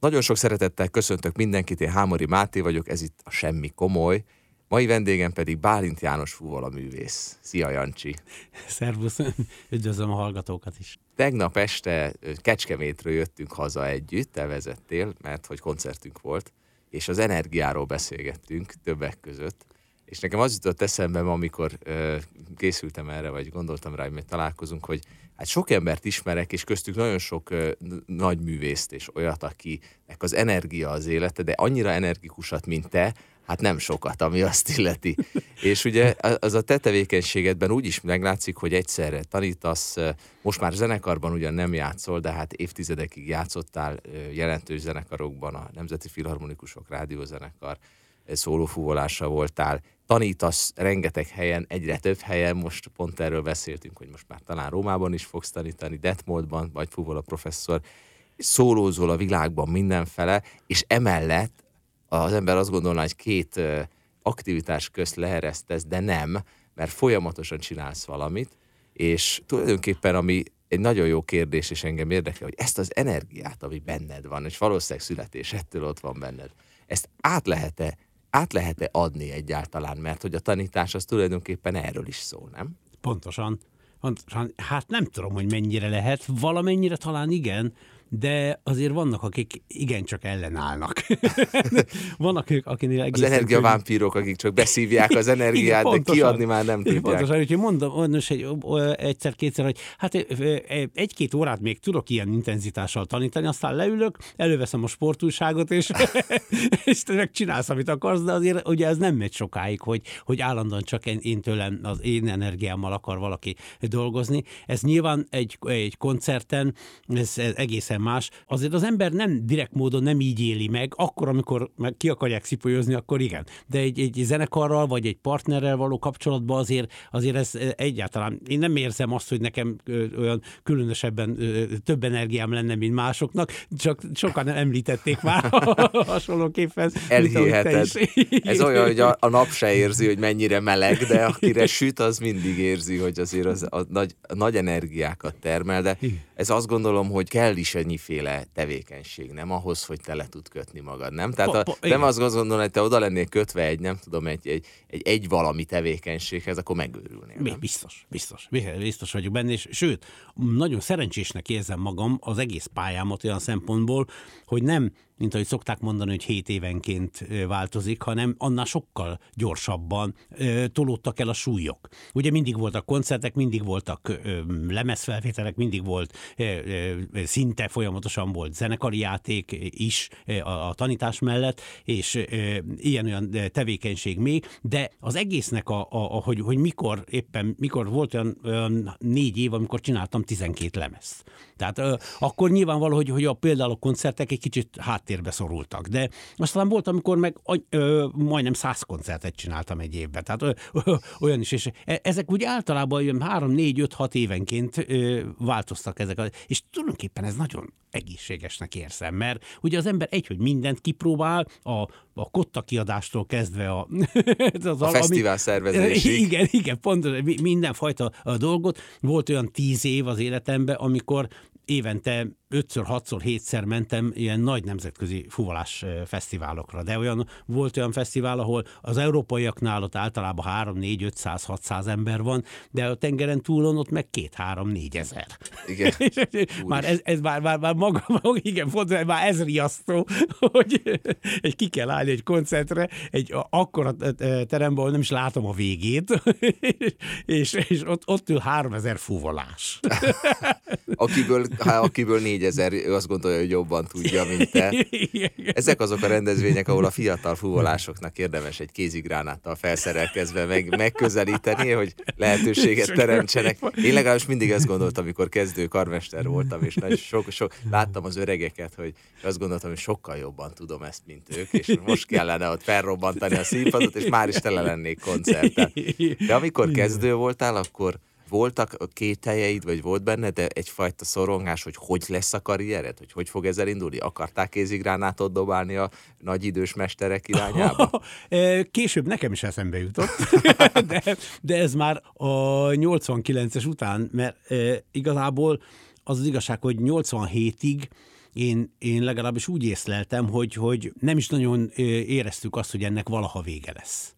Nagyon sok szeretettel köszöntök mindenkit, én Hámori Máté vagyok, ez itt a Semmi Komoly. Mai vendégem pedig Bálint János Fúvola művész. Szia Jancsi! Szervusz, üdvözlöm a hallgatókat is. Tegnap este Kecskemétről jöttünk haza együtt, te vezettél, mert hogy koncertünk volt, és az energiáról beszélgettünk többek között. És nekem az jutott eszembe, amikor ö, készültem erre, vagy gondoltam rá, hogy találkozunk, hogy hát sok embert ismerek, és köztük nagyon sok ö, nagy művészt, és olyat, akinek az energia az élete, de annyira energikusat, mint te, hát nem sokat, ami azt illeti. és ugye az a te tevékenységedben úgy is meglátszik, hogy egyszerre tanítasz, most már zenekarban ugyan nem játszol, de hát évtizedekig játszottál jelentős zenekarokban, a Nemzeti Filharmonikusok Rádiózenekar szólófúvolása voltál, tanítasz rengeteg helyen, egyre több helyen, most pont erről beszéltünk, hogy most már talán Rómában is fogsz tanítani, Detmoldban, vagy Fúvola professzor, szólózol a világban mindenfele, és emellett az ember azt gondolná, hogy két aktivitás közt leheresztesz, de nem, mert folyamatosan csinálsz valamit, és tulajdonképpen ami egy nagyon jó kérdés, és engem érdekel, hogy ezt az energiát, ami benned van, és valószínűleg születésettől ott van benned, ezt át lehet-e át lehet-e adni egyáltalán, mert hogy a tanítás az tulajdonképpen erről is szól, nem? Pontosan. Pontosan. Hát nem tudom, hogy mennyire lehet, valamennyire talán igen, de azért vannak, akik igencsak ellenállnak. vannak ők, akinél egészen... Az energiavámpírok, akik csak beszívják az energiát, Igen, de kiadni már nem tudják. Pontosan, úgyhogy mondom, mondom egy, egyszer-kétszer, hogy hát egy-két órát még tudok ilyen intenzitással tanítani, aztán leülök, előveszem a sportúságot, és, és te megcsinálsz, amit akarsz, de azért ugye ez nem megy sokáig, hogy, hogy állandóan csak én tőlem, az én energiámmal akar valaki dolgozni. Ez nyilván egy, egy koncerten, ez egészen egészen más. Azért az ember nem direkt módon nem így éli meg, akkor, amikor meg ki akarják szipolyozni, akkor igen. De egy, egy zenekarral, vagy egy partnerrel való kapcsolatban azért, azért ez egyáltalán, én nem érzem azt, hogy nekem olyan különösebben több energiám lenne, mint másoknak, csak sokan említették már hasonlóképpen. Elhiheted. Ez olyan, hogy a, a nap se érzi, hogy mennyire meleg, de akire süt, az mindig érzi, hogy azért az a nagy, a nagy energiákat termel, de ez azt gondolom, hogy kell is egy annyiféle tevékenység, nem ahhoz, hogy te le tud kötni magad, nem? Tehát a, nem azt gondolom, hogy te oda lennél kötve egy, nem tudom, egy, egy, egy, egy valami tevékenységhez, akkor megőrülnél. Nem? Biztos, biztos, biztos vagyok benne, és sőt, nagyon szerencsésnek érzem magam az egész pályámat olyan szempontból, hogy nem mint ahogy szokták mondani, hogy hét évenként változik, hanem annál sokkal gyorsabban tolódtak el a súlyok. Ugye mindig voltak koncertek, mindig voltak lemezfelvételek, mindig volt szinte folyamatosan volt zenekari játék is a tanítás mellett, és ilyen-olyan tevékenység még, de az egésznek, a, a, a, hogy, hogy mikor éppen, mikor volt olyan, olyan négy év, amikor csináltam 12 lemezt. Tehát akkor nyilvánvaló, hogy, hogy a, például a koncertek egy kicsit hát háttérbe szorultak. De aztán volt, amikor meg ö, majdnem száz koncertet csináltam egy évben. Tehát ö, ö, olyan is, és e, ezek úgy általában olyan három, négy, öt, hat évenként ö, változtak ezek. És tulajdonképpen ez nagyon egészségesnek érzem, mert ugye az ember egy, hogy mindent kipróbál, a, a kotta kiadástól kezdve a... az a fesztivál szervezésig. Igen, igen, pontosan mindenfajta dolgot. Volt olyan tíz év az életemben, amikor évente ötször, hatszor, hétszer mentem ilyen nagy nemzetközi fuvolás fesztiválokra, de olyan volt olyan fesztivál, ahol az európaiaknál ott általában 3, 4, 500, 600 ember van, de a tengeren túlon ott meg 2, 3, 4 ezer. Igen. már ez, ez már, már, már maga, igen, fontos, már ez riasztó, hogy egy ki kell állni egy koncertre, egy akkora teremben, ahol nem is látom a végét, és, és ott, ott ül 3000 fuvolás. akiből, akiből négy négyezer, ő azt gondolja, hogy jobban tudja, mint te. Ezek azok a rendezvények, ahol a fiatal fuvolásoknak érdemes egy kézigránáttal felszerelkezve meg, megközelíteni, hogy lehetőséget teremtsenek. Én legalábbis mindig ezt gondoltam, amikor kezdő karmester voltam, és nagy sok, sok, láttam az öregeket, hogy azt gondoltam, hogy sokkal jobban tudom ezt, mint ők, és most kellene ott felrobbantani a színpadot, és már is tele lennék koncerten. De amikor kezdő voltál, akkor voltak kételjeid, vagy volt benned egyfajta szorongás, hogy hogy lesz a karriered, hogy hogy fog ez elindulni? Akarták kézigránátot dobálni a nagy idős mesterek irányába? Később nekem is eszembe jutott, de, de ez már a 89-es után, mert igazából az az igazság, hogy 87-ig én, én legalábbis úgy észleltem, hogy, hogy nem is nagyon éreztük azt, hogy ennek valaha vége lesz.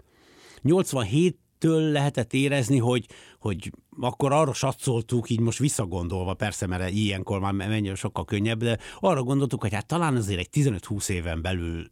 87 től lehetett érezni, hogy, hogy akkor arra satszoltuk, így most visszagondolva, persze, mert ilyenkor már mennyire sokkal könnyebb, de arra gondoltuk, hogy hát talán azért egy 15-20 éven belül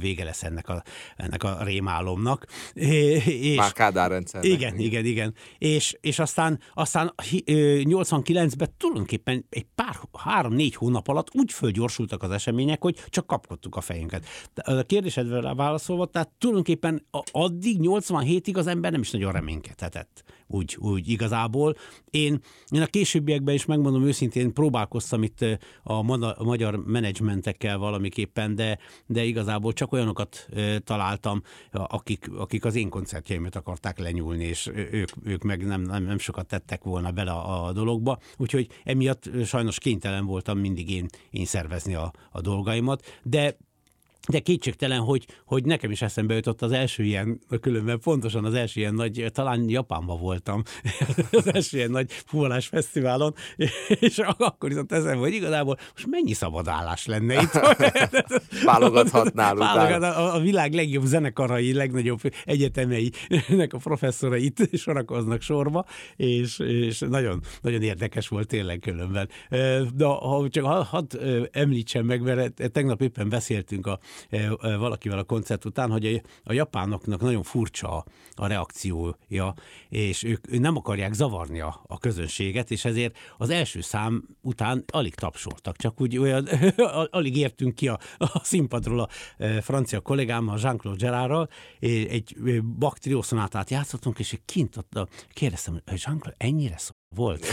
vége lesz ennek a, ennek a rémálomnak. És, már Kádár rendszer. Igen, igen, igen. És, és aztán, aztán 89-ben tulajdonképpen egy pár, három-négy hónap alatt úgy fölgyorsultak az események, hogy csak kapkodtuk a fejünket. A kérdésedre válaszolva, tehát tulajdonképpen addig 87-ig az ember nem is nagyon reménykedhetett úgy, úgy igazából. Én, én a későbbiekben is megmondom őszintén, próbálkoztam itt a, a magyar menedzsmentekkel valamiképpen, de, de igazából csak olyanokat találtam, akik, akik az én koncertjeimet akarták lenyúlni, és ők, ők meg nem, nem, nem sokat tettek volna bele a, a dologba. Úgyhogy emiatt sajnos kénytelen voltam mindig én, én szervezni a, a dolgaimat, de de kétségtelen, hogy, hogy nekem is eszembe jutott az első ilyen, különben pontosan az első ilyen nagy, talán Japánban voltam, az első ilyen nagy fuvolás fesztiválon, és akkor jutott eszembe, hogy igazából most mennyi szabadállás lenne itt. Válogathatnál Válogat, a, a világ legjobb zenekarai, legnagyobb egyetemeinek a professzorai itt sorakoznak sorba, és, és nagyon, nagyon érdekes volt tényleg különben. De ha csak hadd említsem meg, mert tegnap éppen beszéltünk a valakivel a koncert után, hogy a japánoknak nagyon furcsa a reakciója, és ők nem akarják zavarni a, a közönséget, és ezért az első szám után alig tapsoltak, csak úgy olyan, alig értünk ki a, a színpadról a francia kollégámmal, Jean-Claude Gerardral, egy baktriószonátát játszottunk, és kint ott kérdeztem, hogy Jean-Claude, ennyire szó volt.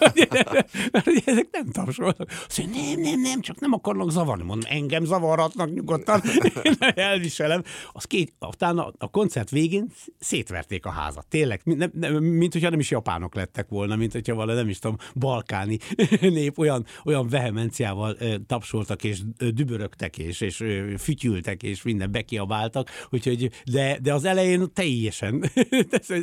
Mert ugye ezek nem tapsoltak. Azt mondja, nem, nem, nem, csak nem akarnak zavarni. Mondom, engem zavarhatnak nyugodtan, én elviselem. Az két, utána a koncert végén szétverték a házat. Tényleg, nem, nem, mint hogyha nem is japánok lettek volna, mint hogyha valami, nem is tudom, balkáni nép olyan, olyan vehemenciával tapsoltak, és dübörögtek, és, és fütyültek, és minden bekiabáltak. Úgyhogy, de, de az elején teljesen,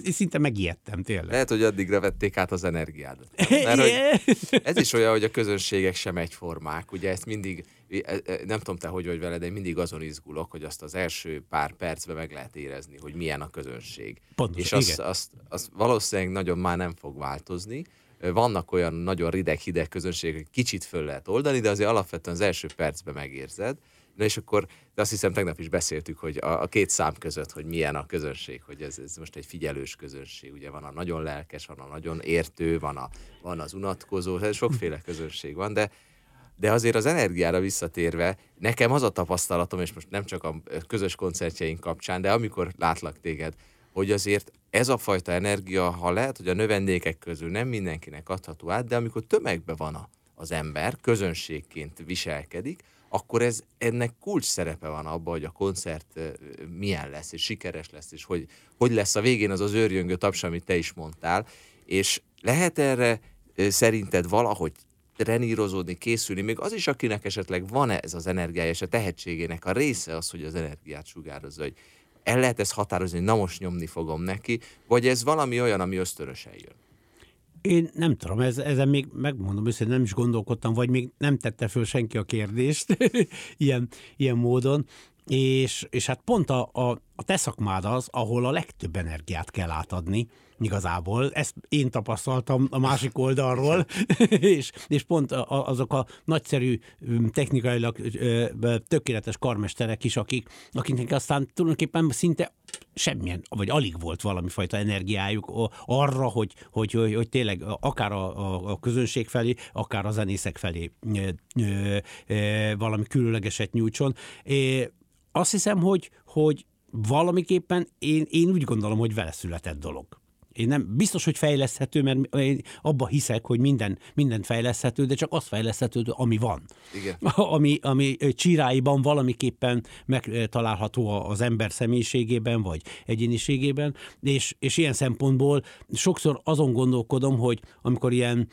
szinte megijedtem tényleg. Lehet, hogy addigra vették át az energiát energiádat. Mert hogy ez is olyan, hogy a közönségek sem egyformák. Ugye ezt mindig, e, e, nem tudom te, hogy vagy vele, de én mindig azon izgulok, hogy azt az első pár percben meg lehet érezni, hogy milyen a közönség. Pontos, És azt, azt, azt valószínűleg nagyon már nem fog változni. Vannak olyan nagyon rideg-hideg közönségek, kicsit föl lehet oldani, de azért alapvetően az első percben megérzed. Na és akkor, de azt hiszem tegnap is beszéltük, hogy a, a két szám között, hogy milyen a közönség, hogy ez, ez most egy figyelős közönség. Ugye van a nagyon lelkes, van a nagyon értő, van, a, van az unatkozó, ez sokféle közönség van, de, de azért az energiára visszatérve, nekem az a tapasztalatom, és most nem csak a közös koncertjeink kapcsán, de amikor látlak téged, hogy azért ez a fajta energia, ha lehet, hogy a növendékek közül nem mindenkinek adható át, de amikor tömegben van a, az ember, közönségként viselkedik, akkor ez ennek kulcs szerepe van abban, hogy a koncert milyen lesz, és sikeres lesz, és hogy, hogy lesz a végén az az őrjöngő taps, amit te is mondtál, és lehet erre szerinted valahogy trenírozódni, készülni, még az is, akinek esetleg van ez az energiája és a tehetségének a része az, hogy az energiát sugározza, hogy el lehet ezt határozni, na most nyomni fogom neki, vagy ez valami olyan, ami ösztörösen jön? Én nem tudom, ez, ezen még megmondom őszintén, nem is gondolkodtam, vagy még nem tette föl senki a kérdést ilyen, ilyen módon. És, és hát pont a, a, a te szakmád az, ahol a legtöbb energiát kell átadni, igazából. Ezt én tapasztaltam a másik oldalról, és, és pont azok a nagyszerű, technikailag tökéletes karmesterek is, akik, akiknek aztán tulajdonképpen szinte semmilyen, vagy alig volt valami fajta energiájuk arra, hogy, hogy, hogy, hogy tényleg akár a, a, a közönség felé, akár a zenészek felé valami különlegeset nyújtson. Azt hiszem, hogy, hogy valamiképpen én, én úgy gondolom, hogy vele született dolog. Én nem biztos, hogy fejleszthető, mert én abba hiszek, hogy minden, minden fejleszthető, de csak az fejleszthető, ami van. Igen. Ami, ami csiráiban valamiképpen megtalálható az ember személyiségében, vagy egyéniségében, és, és ilyen szempontból sokszor azon gondolkodom, hogy amikor ilyen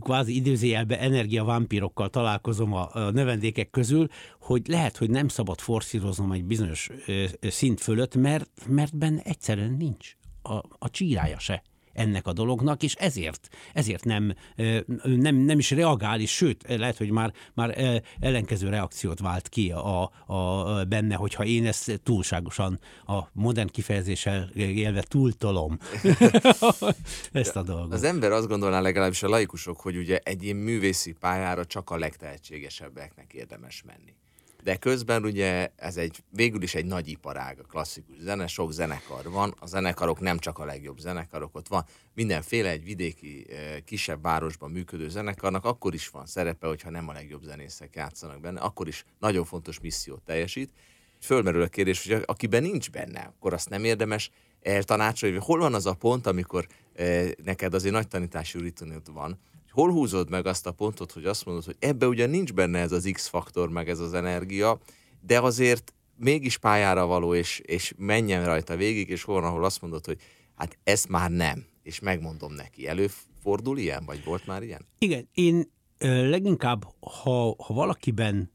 kvázi időzéjelben energiavámpirokkal találkozom a, a növendékek közül, hogy lehet, hogy nem szabad forszíroznom egy bizonyos ö, szint fölött, mert, mert benne egyszerűen nincs a, a csírája se ennek a dolognak, és ezért, ezért nem, nem, nem is reagál, és sőt, lehet, hogy már, már ellenkező reakciót vált ki a, a, benne, hogyha én ezt túlságosan a modern kifejezéssel élve túltolom ezt a dolgot. Az ember azt gondolná legalábbis a laikusok, hogy ugye egy ilyen művészi pályára csak a legtehetségesebbeknek érdemes menni de közben ugye ez egy, végül is egy nagy iparág, a klasszikus zene, sok zenekar van, a zenekarok nem csak a legjobb zenekarok, ott van mindenféle egy vidéki, eh, kisebb városban működő zenekarnak, akkor is van szerepe, hogyha nem a legjobb zenészek játszanak benne, akkor is nagyon fontos missziót teljesít. Fölmerül a kérdés, hogy akiben nincs benne, akkor azt nem érdemes eltanácsolni, hogy hol van az a pont, amikor eh, neked azért nagy tanítási uritonod van, hol húzod meg azt a pontot, hogy azt mondod, hogy ebbe ugyan nincs benne ez az X-faktor, meg ez az energia, de azért mégis pályára való, és, és menjen rajta végig, és hol ahol azt mondod, hogy hát ezt már nem, és megmondom neki. Előfordul ilyen, vagy volt már ilyen? Igen, én leginkább, ha, ha valakiben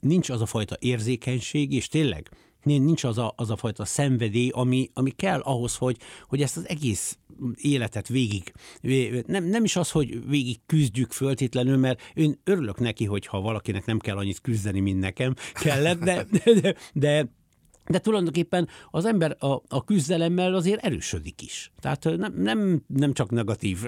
nincs az a fajta érzékenység, és tényleg nincs az a, az a fajta szenvedély, ami, ami kell ahhoz, hogy, hogy ezt az egész életet végig, nem, nem is az, hogy végig küzdjük föltétlenül, mert én örülök neki, hogyha valakinek nem kell annyit küzdeni, mint nekem kellett, de, de, de de tulajdonképpen az ember a, a küzdelemmel azért erősödik is. Tehát nem, nem, nem csak negatív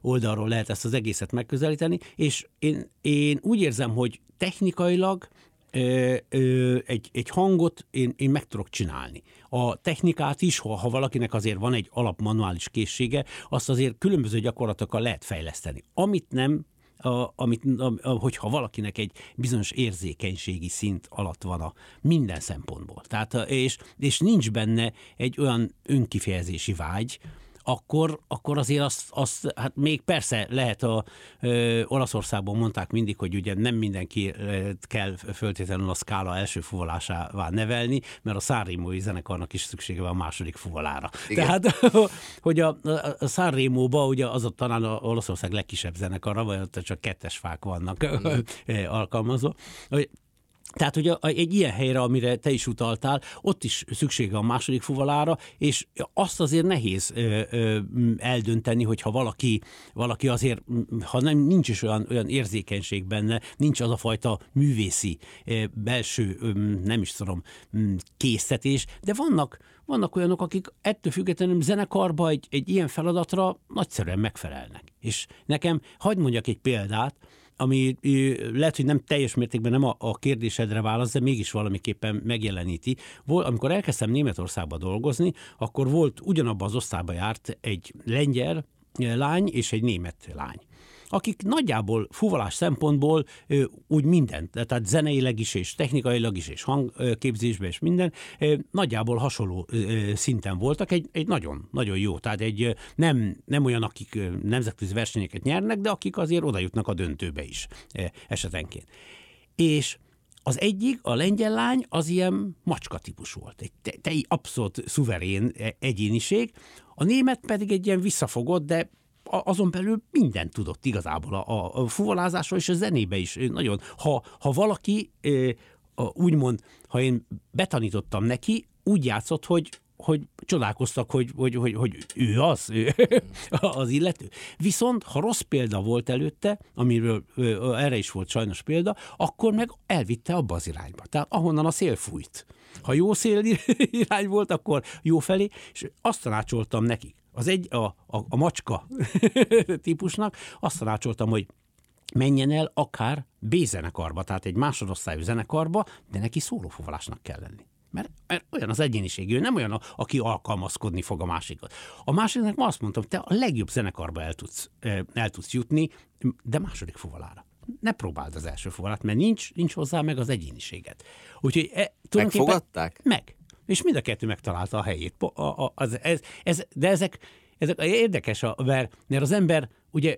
oldalról lehet ezt az egészet megközelíteni, és én, én úgy érzem, hogy technikailag egy, egy hangot én, én meg tudok csinálni. A technikát is, ha, ha valakinek azért van egy alapmanuális készsége, azt azért különböző gyakorlatokkal lehet fejleszteni. Amit nem, a, amit, a, a, hogyha valakinek egy bizonyos érzékenységi szint alatt van a minden szempontból. Tehát, és, és nincs benne egy olyan önkifejezési vágy, akkor, akkor azért azt, azt, hát még persze lehet a ö, Olaszországban mondták mindig, hogy ugye nem mindenki kell föltétlenül a szkála első fuvolásává nevelni, mert a Sanremo zenekarnak is szüksége van a második fuvolára. Igen. Tehát, hogy a, a Sanremo-ba ugye az a talán a Olaszország legkisebb zenekara, vagy ott csak kettes fák vannak mm. alkalmazva, tehát, hogy egy ilyen helyre, amire te is utaltál, ott is szüksége a második fuvalára, és azt azért nehéz ö, ö, eldönteni, hogyha valaki, valaki azért, ha nem, nincs is olyan, olyan érzékenység benne, nincs az a fajta művészi ö, belső, ö, nem is tudom, készítés, de vannak, vannak olyanok, akik ettől függetlenül zenekarba egy, egy ilyen feladatra nagyszerűen megfelelnek. És nekem, hagyd mondjak egy példát, ami lehet, hogy nem teljes mértékben nem a, a kérdésedre válasz, de mégis valamiképpen megjeleníti. Volt, amikor elkezdtem Németországba dolgozni, akkor volt ugyanabban az osztályba járt egy lengyel lány és egy német lány akik nagyjából fuvalás szempontból úgy mindent, tehát zeneileg is, és technikailag is, és hangképzésben is minden, nagyjából hasonló szinten voltak, egy, egy nagyon, nagyon jó, tehát egy nem, nem olyan, akik nemzetközi versenyeket nyernek, de akik azért oda jutnak a döntőbe is esetenként. És az egyik, a lengyel lány, az ilyen macska típus volt. Egy te, te abszolút szuverén e, egyéniség, a német pedig egy ilyen visszafogott, de azon belül mindent tudott igazából a, a fuvolázásról és a zenébe is. Nagyon, ha, ha valaki úgymond, ha én betanítottam neki, úgy játszott, hogy hogy csodálkoztak, hogy, hogy, hogy, hogy ő az, ő, az illető. Viszont, ha rossz példa volt előtte, amiről erre is volt sajnos példa, akkor meg elvitte abba az irányba. Tehát ahonnan a szél fújt. Ha jó szél irány volt, akkor jó felé, és azt tanácsoltam nekik, az egy, a, a, a macska típusnak azt tanácsoltam, hogy menjen el akár B-zenekarba, tehát egy másodosztályú zenekarba, de neki szólófuvalásnak kell lenni. Mert, mert olyan az egyéniség, ő nem olyan, aki alkalmazkodni fog a másikot. A másiknak azt mondtam, te a legjobb zenekarba el tudsz, el tudsz jutni, de második fuvalára. Ne próbáld az első fuvalát, mert nincs, nincs hozzá meg az egyéniséget. Úgyhogy e, Megfogadták? Meg és mind a kettő megtalálta a helyét. A, a, az, ez, ez, de ezek, ezek érdekes, a, mert, az ember ugye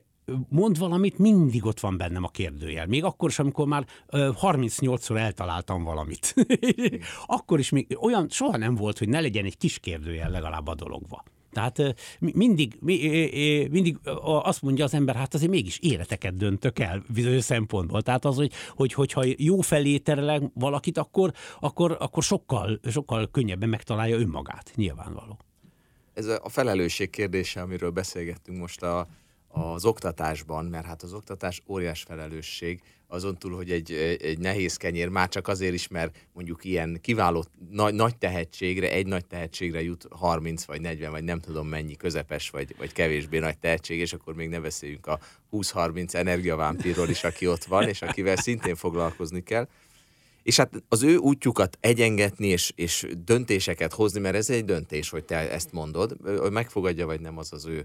mond valamit, mindig ott van bennem a kérdőjel. Még akkor is, amikor már 38-szor eltaláltam valamit. akkor is még olyan soha nem volt, hogy ne legyen egy kis kérdőjel legalább a dologba. Tehát mindig, mindig azt mondja az ember, hát azért mégis életeket döntök el bizonyos szempontból. Tehát az, hogy, hogy hogyha jó felé terelek valakit, akkor, akkor, akkor sokkal, sokkal könnyebben megtalálja önmagát, nyilvánvaló. ez a felelősség kérdése, amiről beszélgettünk most a, az oktatásban, mert hát az oktatás óriás felelősség, azon túl, hogy egy, egy nehéz kenyér, már csak azért is, mert mondjuk ilyen kiváló nagy, nagy tehetségre, egy nagy tehetségre jut 30 vagy 40, vagy nem tudom mennyi közepes, vagy, vagy kevésbé nagy tehetség, és akkor még ne beszéljünk a 20-30 energiavámpírról is, aki ott van, és akivel szintén foglalkozni kell. És hát az ő útjukat egyengetni és, és döntéseket hozni, mert ez egy döntés, hogy te ezt mondod, hogy megfogadja vagy nem az az ő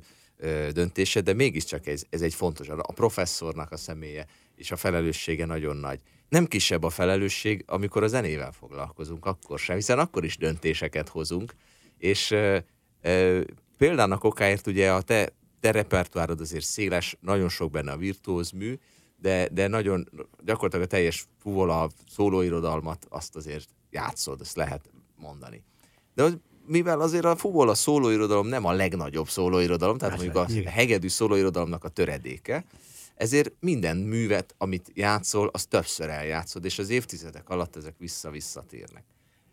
döntése, de mégiscsak ez, ez egy fontos. A professzornak a személye és a felelőssége nagyon nagy. Nem kisebb a felelősség, amikor a zenével foglalkozunk, akkor sem, hiszen akkor is döntéseket hozunk, és e, e, példának okáért ugye a te, te repertoárod azért széles, nagyon sok benne a virtuóz mű, de, de nagyon gyakorlatilag a teljes fuvola, szólóirodalmat azt azért játszod, ezt lehet mondani. De mivel azért a fuvola szólóirodalom nem a legnagyobb szólóirodalom, tehát mondjuk a hegedű szólóirodalomnak a töredéke, ezért minden művet, amit játszol, az többször eljátszod, és az évtizedek alatt ezek vissza-visszatérnek.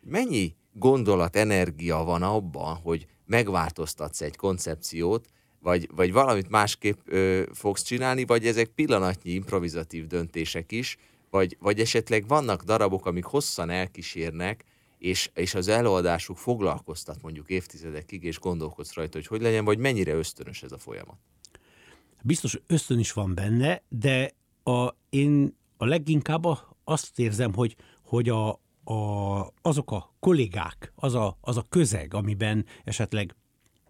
Mennyi gondolat, energia van abban, hogy megváltoztatsz egy koncepciót, vagy, vagy valamit másképp ö, fogsz csinálni, vagy ezek pillanatnyi improvizatív döntések is, vagy, vagy esetleg vannak darabok, amik hosszan elkísérnek, és, és az előadásuk foglalkoztat mondjuk évtizedekig, és gondolkodsz rajta, hogy hogy legyen, vagy mennyire ösztönös ez a folyamat. Biztos ösztön is van benne, de a, én a leginkább azt érzem, hogy, hogy a, a, azok a kollégák, az a, az a közeg, amiben esetleg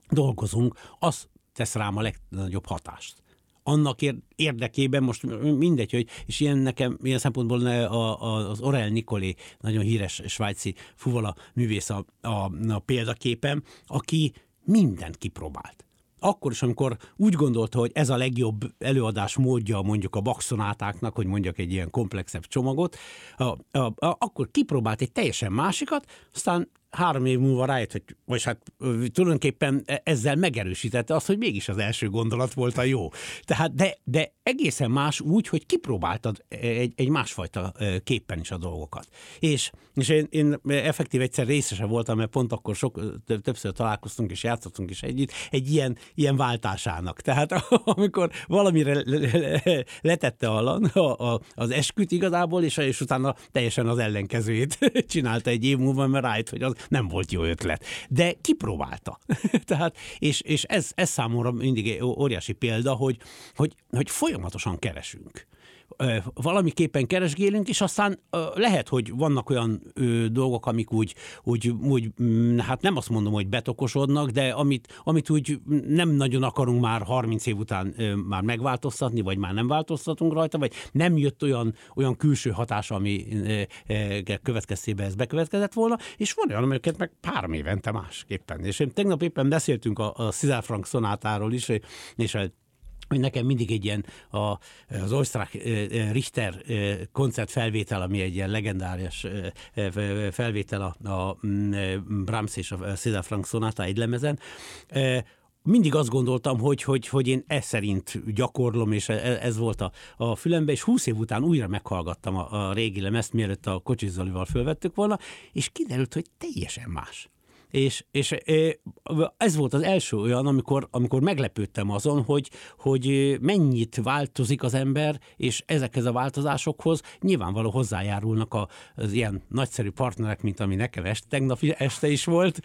dolgozunk, az tesz rám a legnagyobb hatást annak érdekében most mindegy, hogy, és ilyen nekem, ilyen szempontból a, a, az Orel Nikolé, nagyon híres svájci fuvola művész a, a, a példaképem, aki mindent kipróbált. Akkor is, amikor úgy gondolta, hogy ez a legjobb előadás módja mondjuk a bakszonátáknak, hogy mondjak egy ilyen komplexebb csomagot, a, a, a, akkor kipróbált egy teljesen másikat, aztán három év múlva rájött, hogy, vagy hát tulajdonképpen e, ezzel megerősítette azt, hogy mégis az első gondolat volt a jó. Tehát, de, de egészen más úgy, hogy kipróbáltad egy, egy másfajta képpen is a dolgokat. És, és én, én effektív egyszer részese voltam, mert pont akkor sok, többször találkoztunk és játszottunk is együtt, egy ilyen, ilyen váltásának. Tehát amikor valamire letette a, a, az esküt igazából, és, és utána teljesen az ellenkezőjét csinálta egy év múlva, mert rájött, hogy az nem volt jó ötlet. De kipróbálta. Tehát, és, és ez, ez számomra mindig óriási példa, hogy, hogy, hogy folyamatosan keresünk valamiképpen keresgélünk, és aztán lehet, hogy vannak olyan dolgok, amik úgy, úgy, úgy, mm, hát nem azt mondom, hogy betokosodnak, de amit, amit úgy nem nagyon akarunk már 30 év után már megváltoztatni, vagy már nem változtatunk rajta, vagy nem jött olyan, olyan külső hatás, ami következtében ez bekövetkezett volna, és van olyan, amiket meg három évente másképpen. És én tegnap éppen beszéltünk a, a César Frank szonátáról is, és a hogy nekem mindig egy ilyen a, az osztrák Richter koncert felvétel, ami egy ilyen legendárius felvétel a, a mm, Brahms és a César Frank Sonata egy lemezen, mindig azt gondoltam, hogy, hogy, hogy én ez szerint gyakorlom, és e, ez volt a, a fülembe, és húsz év után újra meghallgattam a, a régi lemezt, mielőtt a Kocsis Zolival fölvettük volna, és kiderült, hogy teljesen más és, és ez volt az első olyan, amikor, amikor meglepődtem azon, hogy, hogy mennyit változik az ember, és ezekhez a változásokhoz nyilvánvaló hozzájárulnak az ilyen nagyszerű partnerek, mint ami nekem este, tegnap este is volt.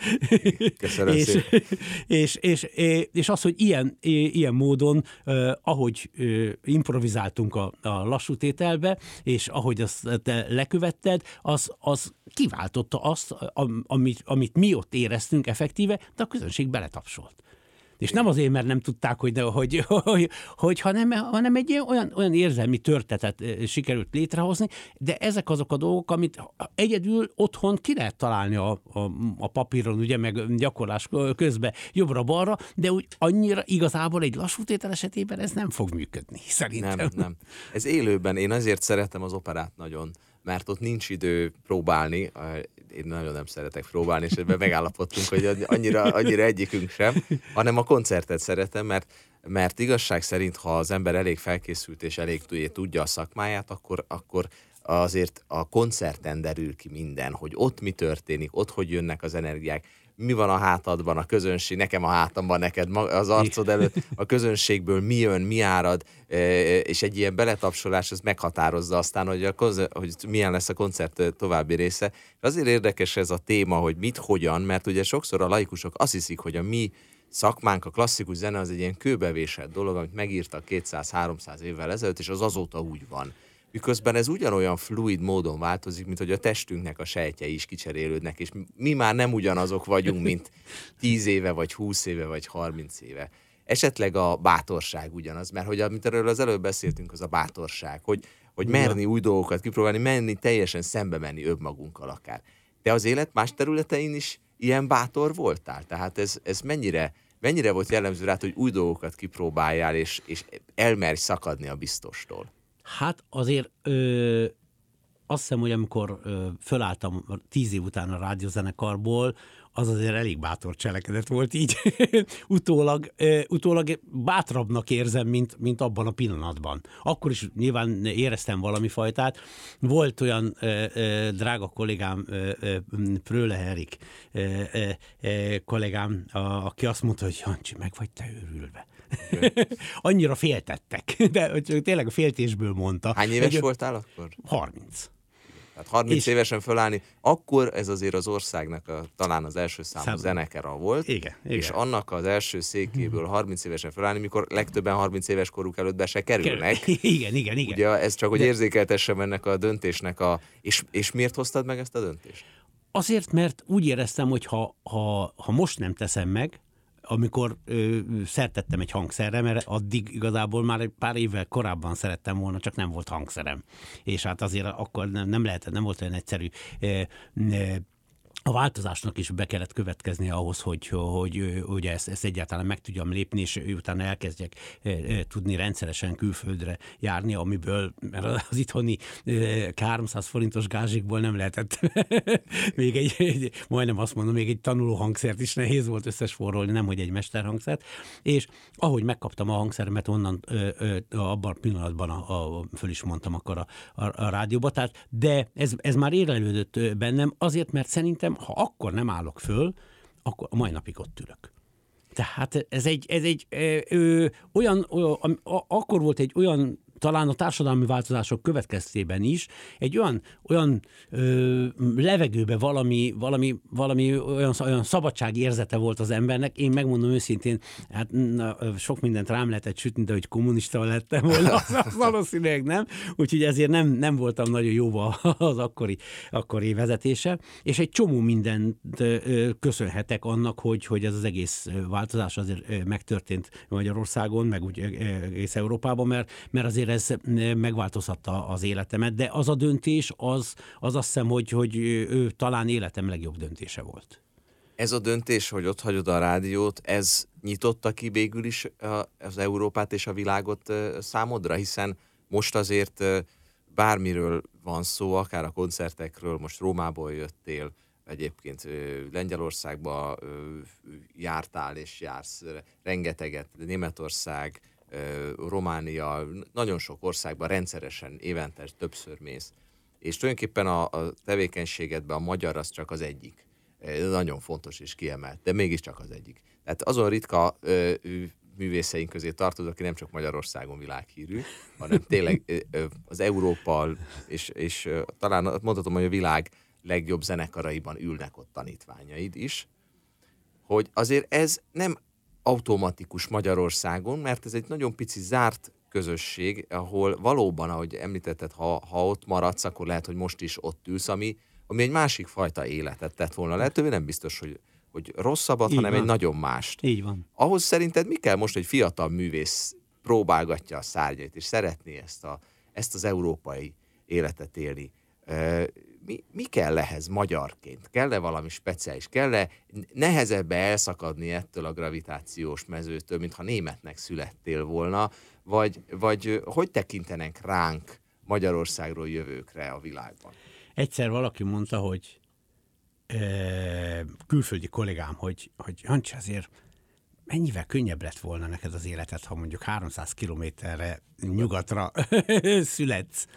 Köszönöm és, és, és, és, és az, hogy ilyen, ilyen módon, ahogy improvizáltunk a, a lassú tételbe, és ahogy azt te lekövetted, az, az kiváltotta azt, amit, amit mi ott éreztünk effektíve, de a közönség beletapsolt. És nem azért, mert nem tudták, hogy, de, hogy, hogy, hogy hanem, hanem egy olyan, olyan érzelmi törtetet sikerült létrehozni, de ezek azok a dolgok, amit egyedül otthon ki lehet találni a, a, a papíron, ugye, meg gyakorlás közben jobbra-balra, de úgy annyira igazából egy lassú tétel esetében ez nem fog működni, szerintem. Nem, nem. Ez élőben, én azért szeretem az operát nagyon, mert ott nincs idő próbálni, én nagyon nem szeretek próbálni, és ebben megállapodtunk, hogy annyira, annyira egyikünk sem, hanem a koncertet szeretem, mert, mert igazság szerint, ha az ember elég felkészült és elég tudja a szakmáját, akkor, akkor azért a koncerten derül ki minden, hogy ott mi történik, ott hogy jönnek az energiák, mi van a hátadban, a közönség, nekem a hátamban, neked az arcod előtt, a közönségből mi jön, mi árad, és egy ilyen beletapsolás, az meghatározza aztán, hogy, a, hogy milyen lesz a koncert további része. És azért érdekes ez a téma, hogy mit, hogyan, mert ugye sokszor a laikusok azt hiszik, hogy a mi szakmánk, a klasszikus zene az egy ilyen kőbevésett dolog, amit megírtak 200-300 évvel ezelőtt, és az azóta úgy van. Miközben ez ugyanolyan fluid módon változik, mint hogy a testünknek a sejtjei is kicserélődnek, és mi már nem ugyanazok vagyunk, mint 10 éve, vagy 20 éve, vagy 30 éve. Esetleg a bátorság ugyanaz, mert hogy amit erről az előbb beszéltünk, az a bátorság, hogy, hogy merni új dolgokat kipróbálni, menni, teljesen szembe menni önmagunkkal akár. De az élet más területein is ilyen bátor voltál? Tehát ez, ez mennyire, mennyire volt jellemző rá, hogy új dolgokat kipróbáljál, és, és elmerj szakadni a biztostól? Hát azért ö, azt hiszem, hogy amikor ö, fölálltam tíz év után a rádiózenekarból, az azért elég bátor cselekedet volt így. utólag, utólag bátrabbnak érzem, mint, mint abban a pillanatban. Akkor is nyilván éreztem valami fajtát. Volt olyan ö, ö, drága kollégám, Pröle Erik kollégám, a, aki azt mondta, hogy Jancsi, meg vagy te őrülve. Annyira féltettek, de hogy tényleg a féltésből mondta. Hány éves voltál akkor? 30. Tehát 30 és évesen fölállni, akkor ez azért az országnak a, talán az első számú Szám. zenekera volt. Igen, igen. És annak az első székéből 30 évesen fölállni, mikor legtöbben 30 éves koruk előtt be se kerülnek. Igen, igen, igen. Ugye ez csak, hogy De... érzékeltessem ennek a döntésnek a... És, és miért hoztad meg ezt a döntést? Azért, mert úgy éreztem, hogy ha, ha, ha most nem teszem meg, amikor ö, szertettem egy hangszerre, mert addig igazából már egy pár évvel korábban szerettem volna, csak nem volt hangszerem. És hát azért akkor nem, nem lehetett, nem volt olyan egyszerű ö, ö, a változásnak is be kellett következni ahhoz, hogy, hogy, hogy ezt, ezt egyáltalán meg tudjam lépni, és utána elkezdjek tudni rendszeresen külföldre járni, amiből az itthoni 300 forintos gázsikból nem lehetett. Még egy, egy, majdnem azt mondom, még egy tanuló hangszert is nehéz volt összesforrolni, nem hogy egy mesterhangszert, és ahogy megkaptam a hangszeremet onnan abban a pillanatban a, a, föl is mondtam akkor a, a, a rádióba, tehát, de ez, ez már érlelődött bennem azért, mert szerintem ha akkor nem állok föl, akkor a mai napig ott ülök. Tehát ez egy, ez egy ö, olyan, ö, akkor volt egy olyan talán a társadalmi változások következtében is egy olyan, olyan ö, levegőbe valami, valami, valami olyan, olyan szabadság érzete volt az embernek. Én megmondom őszintén, hát na, sok mindent rám lehetett sütni, de hogy kommunista lettem volna, az, az valószínűleg nem. Úgyhogy ezért nem, nem voltam nagyon jóva az akkori, akkori vezetése. És egy csomó mindent ö, köszönhetek annak, hogy, hogy ez az egész változás azért megtörtént Magyarországon, meg úgy egész Európában, mert, mert azért ez megváltoztatta az életemet, de az a döntés, az, az azt hiszem, hogy, hogy ő talán életem legjobb döntése volt. Ez a döntés, hogy ott hagyod a rádiót, ez nyitotta ki végül is az Európát és a világot számodra, hiszen most azért bármiről van szó, akár a koncertekről, most Rómából jöttél, egyébként Lengyelországba jártál és jársz rengeteget, Németország, Románia, nagyon sok országban rendszeresen évente többször mész. És tulajdonképpen a, a tevékenységedben a magyar az csak az egyik. Nagyon fontos és kiemelt, de mégiscsak az egyik. Tehát azon ritka ö, művészeink közé tartozó, aki nem csak Magyarországon világhírű, hanem tényleg az Európa és, és talán mondhatom, hogy a világ legjobb zenekaraiban ülnek ott tanítványaid is, hogy azért ez nem automatikus Magyarországon, mert ez egy nagyon pici zárt közösség, ahol valóban, ahogy említetted, ha, ha ott maradsz, akkor lehet, hogy most is ott ülsz, ami, ami egy másik fajta életet tett volna lehetővé, nem biztos, hogy, hogy rosszabbat, Így hanem van. egy nagyon mást. Így van. Ahhoz szerinted mi kell most, hogy fiatal művész próbálgatja a szárnyait, és szeretné ezt, a, ezt az európai életet élni? Mi, mi kell ehhez magyarként? Kell-e valami speciális? Kell-e nehezebbe elszakadni ettől a gravitációs mezőtől, mintha németnek születtél volna? Vagy, vagy hogy tekintenek ránk Magyarországról jövőkre a világban? Egyszer valaki mondta, hogy e, külföldi kollégám, hogy, hogy Jancsi azért mennyivel könnyebb lett volna neked az életed, ha mondjuk 300 kilométerre nyugatra születsz.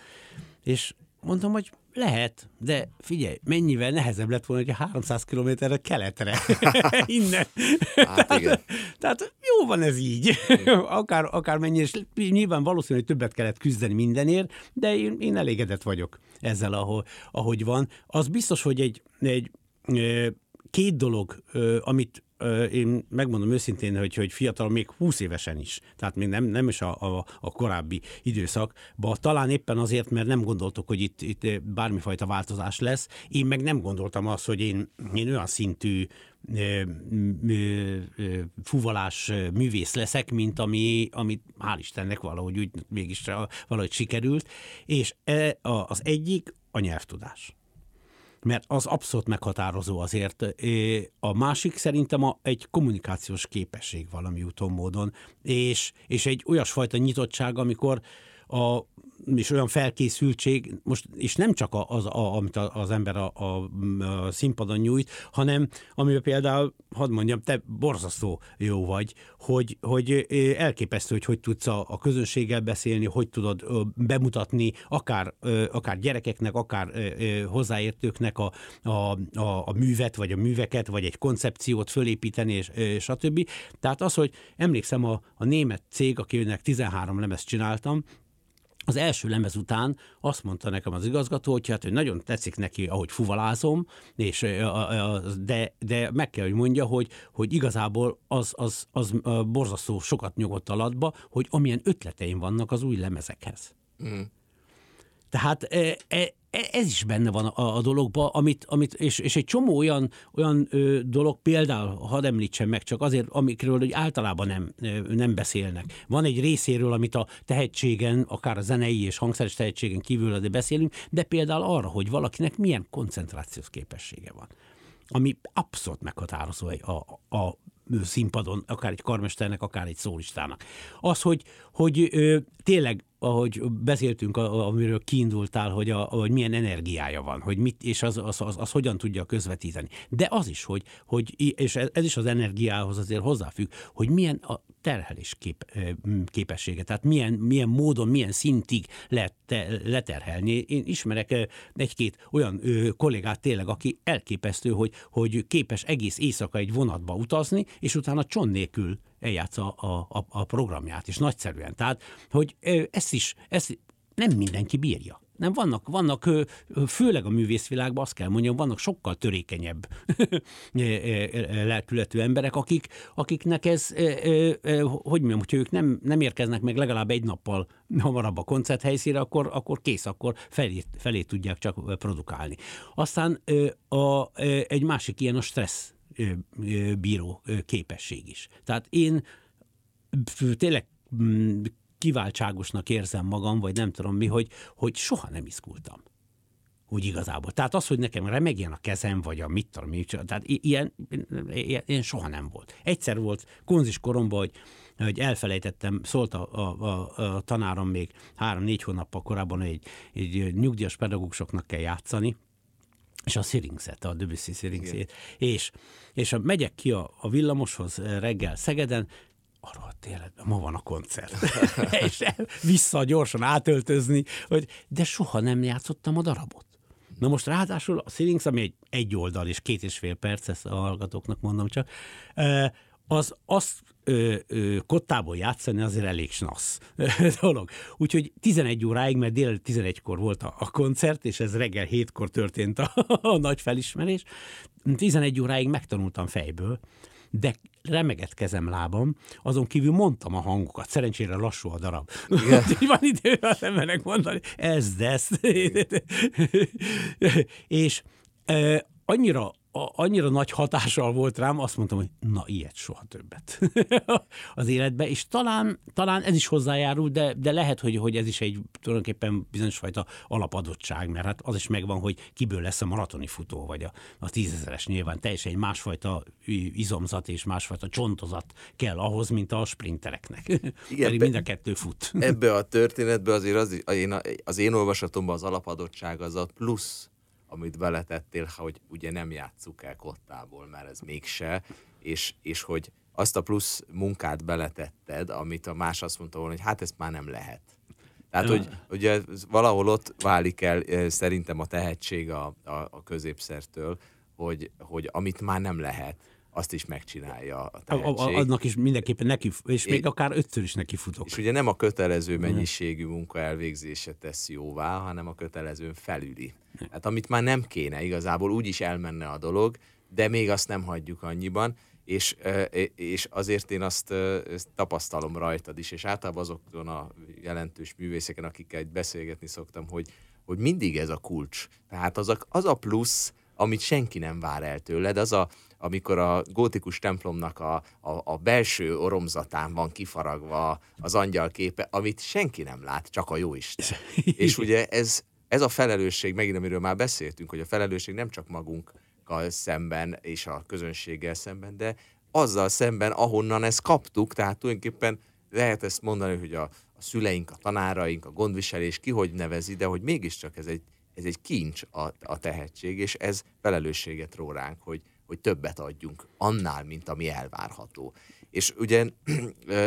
És mondtam, hogy lehet, de figyelj, mennyivel nehezebb lett volna, hogy a 300 kilométerre keletre innen. Hát igen. Tehát jó van ez így. akár, akár mennyi, és nyilván valószínű, hogy többet kellett küzdeni mindenért, de én, én elégedett vagyok ezzel, ahogy, ahogy van. Az biztos, hogy egy, egy két dolog, amit én megmondom őszintén, hogy, hogy fiatal még 20 évesen is, tehát még nem, nem is a, a, a korábbi időszakban, talán éppen azért, mert nem gondoltuk, hogy itt, itt bármifajta változás lesz. Én meg nem gondoltam azt, hogy én, én olyan szintű fuvalás művész leszek, mint ami, amit hál' Istennek valahogy úgy mégis valahogy sikerült, és az egyik a nyelvtudás mert az abszolút meghatározó azért. A másik szerintem a, egy kommunikációs képesség valami úton módon, és, és egy olyasfajta nyitottság, amikor a és olyan felkészültség, most, és nem csak az, a, amit az ember a, a, a színpadon nyújt, hanem amiben például, hadd mondjam, te borzasztó jó vagy, hogy, hogy elképesztő, hogy hogy tudsz a, a közönséggel beszélni, hogy tudod bemutatni akár, akár gyerekeknek, akár hozzáértőknek a, a, a, a művet, vagy a műveket, vagy egy koncepciót fölépíteni, és, és stb. Tehát az, hogy emlékszem a, a német cég, akinek 13 lemezt csináltam, az első lemez után azt mondta nekem az igazgató, hogy, hát, hogy nagyon tetszik neki, ahogy fuvalázom, és, de, de meg kell, hogy mondja, hogy, hogy igazából az, az, az borzasztó sokat nyugodt alatba, hogy amilyen ötleteim vannak az új lemezekhez. Mm. Tehát e, e, E, ez is benne van a, a dologban, amit, amit, és, és egy csomó olyan, olyan ö, dolog, például, hadd említsem meg csak azért, amikről hogy általában nem, nem beszélnek. Van egy részéről, amit a tehetségen, akár a zenei és hangszeres tehetségen kívül de beszélünk, de például arra, hogy valakinek milyen koncentrációs képessége van ami abszolút meghatározó a, a, a színpadon, akár egy karmesternek, akár egy szólistának. Az, hogy, hogy ö, tényleg ahogy beszéltünk, amiről kiindultál, hogy, a, hogy milyen energiája van, hogy mit, és az, az, az, az hogyan tudja közvetíteni. De az is, hogy, hogy és ez is az energiához azért hozzáfügg, hogy milyen a terhelés kép, képessége, tehát milyen, milyen módon, milyen szintig lehet te, leterhelni. Én ismerek egy-két olyan kollégát tényleg, aki elképesztő, hogy, hogy képes egész éjszaka egy vonatba utazni, és utána cson nélkül eljátsza a, a, a programját, és nagyszerűen. Tehát, hogy ezt is, ezt nem mindenki bírja. Nem vannak, vannak főleg a művészvilágban azt kell mondjam, vannak sokkal törékenyebb lelkületű emberek, akik, akiknek ez, hogy mondjam, hogyha ők nem, nem érkeznek meg legalább egy nappal hamarabb a koncerthelyszínre, akkor, akkor kész, akkor felé, felé tudják csak produkálni. Aztán a, egy másik ilyen a stressz bíró képesség is. Tehát én tényleg mm, kiváltságosnak érzem magam, vagy nem tudom mi, hogy, hogy soha nem izgultam. Úgy igazából. Tehát az, hogy nekem remegjen a kezem, vagy a mit tudom, mi, tehát ilyen, ilyen, ilyen soha nem volt. Egyszer volt konzis koromban, hogy, hogy elfelejtettem, szólt a, a, a, a tanárom még három-négy hónappal korábban, hogy egy, egy nyugdíjas pedagógusoknak kell játszani, és a Siringset, a Debussy Siringset. És, és a, megyek ki a, a villamoshoz reggel Szegeden, arról tényleg, ma van a koncert. és vissza gyorsan átöltözni, hogy de soha nem játszottam a darabot. Na most ráadásul a Sirings, ami egy, egy oldal és két és fél perc, ezt a hallgatóknak mondom csak, az azt ö, ö, kottából játszani azért elég snasz dolog. Úgyhogy 11 óráig, mert dél 11-kor volt a, a koncert, és ez reggel 7-kor történt a, a nagy felismerés, 11 óráig megtanultam fejből, de remegett kezem lábam, azon kívül mondtam a hangokat. Szerencsére lassú a darab. van idő az embernek mondani, ez, ez. és e, annyira a, annyira nagy hatással volt rám, azt mondtam, hogy na, ilyet soha többet az életbe, és talán, talán ez is hozzájárul, de, de lehet, hogy, hogy ez is egy tulajdonképpen bizonyos fajta alapadottság, mert hát az is megvan, hogy kiből lesz a maratoni futó, vagy a, a tízezeres nyilván teljesen egy másfajta izomzat és másfajta csontozat kell ahhoz, mint a sprintereknek. Igen, Pedig mind a kettő fut. Ebbe a történetbe azért az, az, én, az én olvasatomban az alapadottság az a plusz amit beletettél, hogy ugye nem játsszuk el kottából, mert ez mégse, és, és hogy azt a plusz munkát beletetted, amit a más azt mondta volna, hogy hát ezt már nem lehet. Tehát, hogy ugye valahol ott válik el szerintem a tehetség a, a, a középszertől, hogy, hogy amit már nem lehet, azt is megcsinálja a tehetség. A, a, annak is mindenképpen neki, és még é, akár ötször is neki futok. És ugye nem a kötelező mennyiségű munka elvégzése tesz jóvá, hanem a kötelezőn felüli. Hát amit már nem kéne, igazából úgy is elmenne a dolog, de még azt nem hagyjuk annyiban, és, és azért én azt, azt tapasztalom rajtad is, és általában azokon a jelentős művészeken, akikkel beszélgetni szoktam, hogy, hogy mindig ez a kulcs. Tehát az a, az a plusz, amit senki nem vár el tőled, az a, amikor a gótikus templomnak a, a, a belső oromzatán van kifaragva az angyal képe, amit senki nem lát, csak a jó Isten. És ugye ez, ez a felelősség, megint amiről már beszéltünk, hogy a felelősség nem csak magunkkal szemben és a közönséggel szemben, de azzal szemben, ahonnan ezt kaptuk, tehát tulajdonképpen lehet ezt mondani, hogy a, a szüleink, a tanáraink, a gondviselés, ki hogy nevezi, de hogy mégiscsak ez egy, ez egy kincs a, a tehetség, és ez felelősséget ró ránk, hogy, hogy többet adjunk annál, mint ami elvárható. És ugye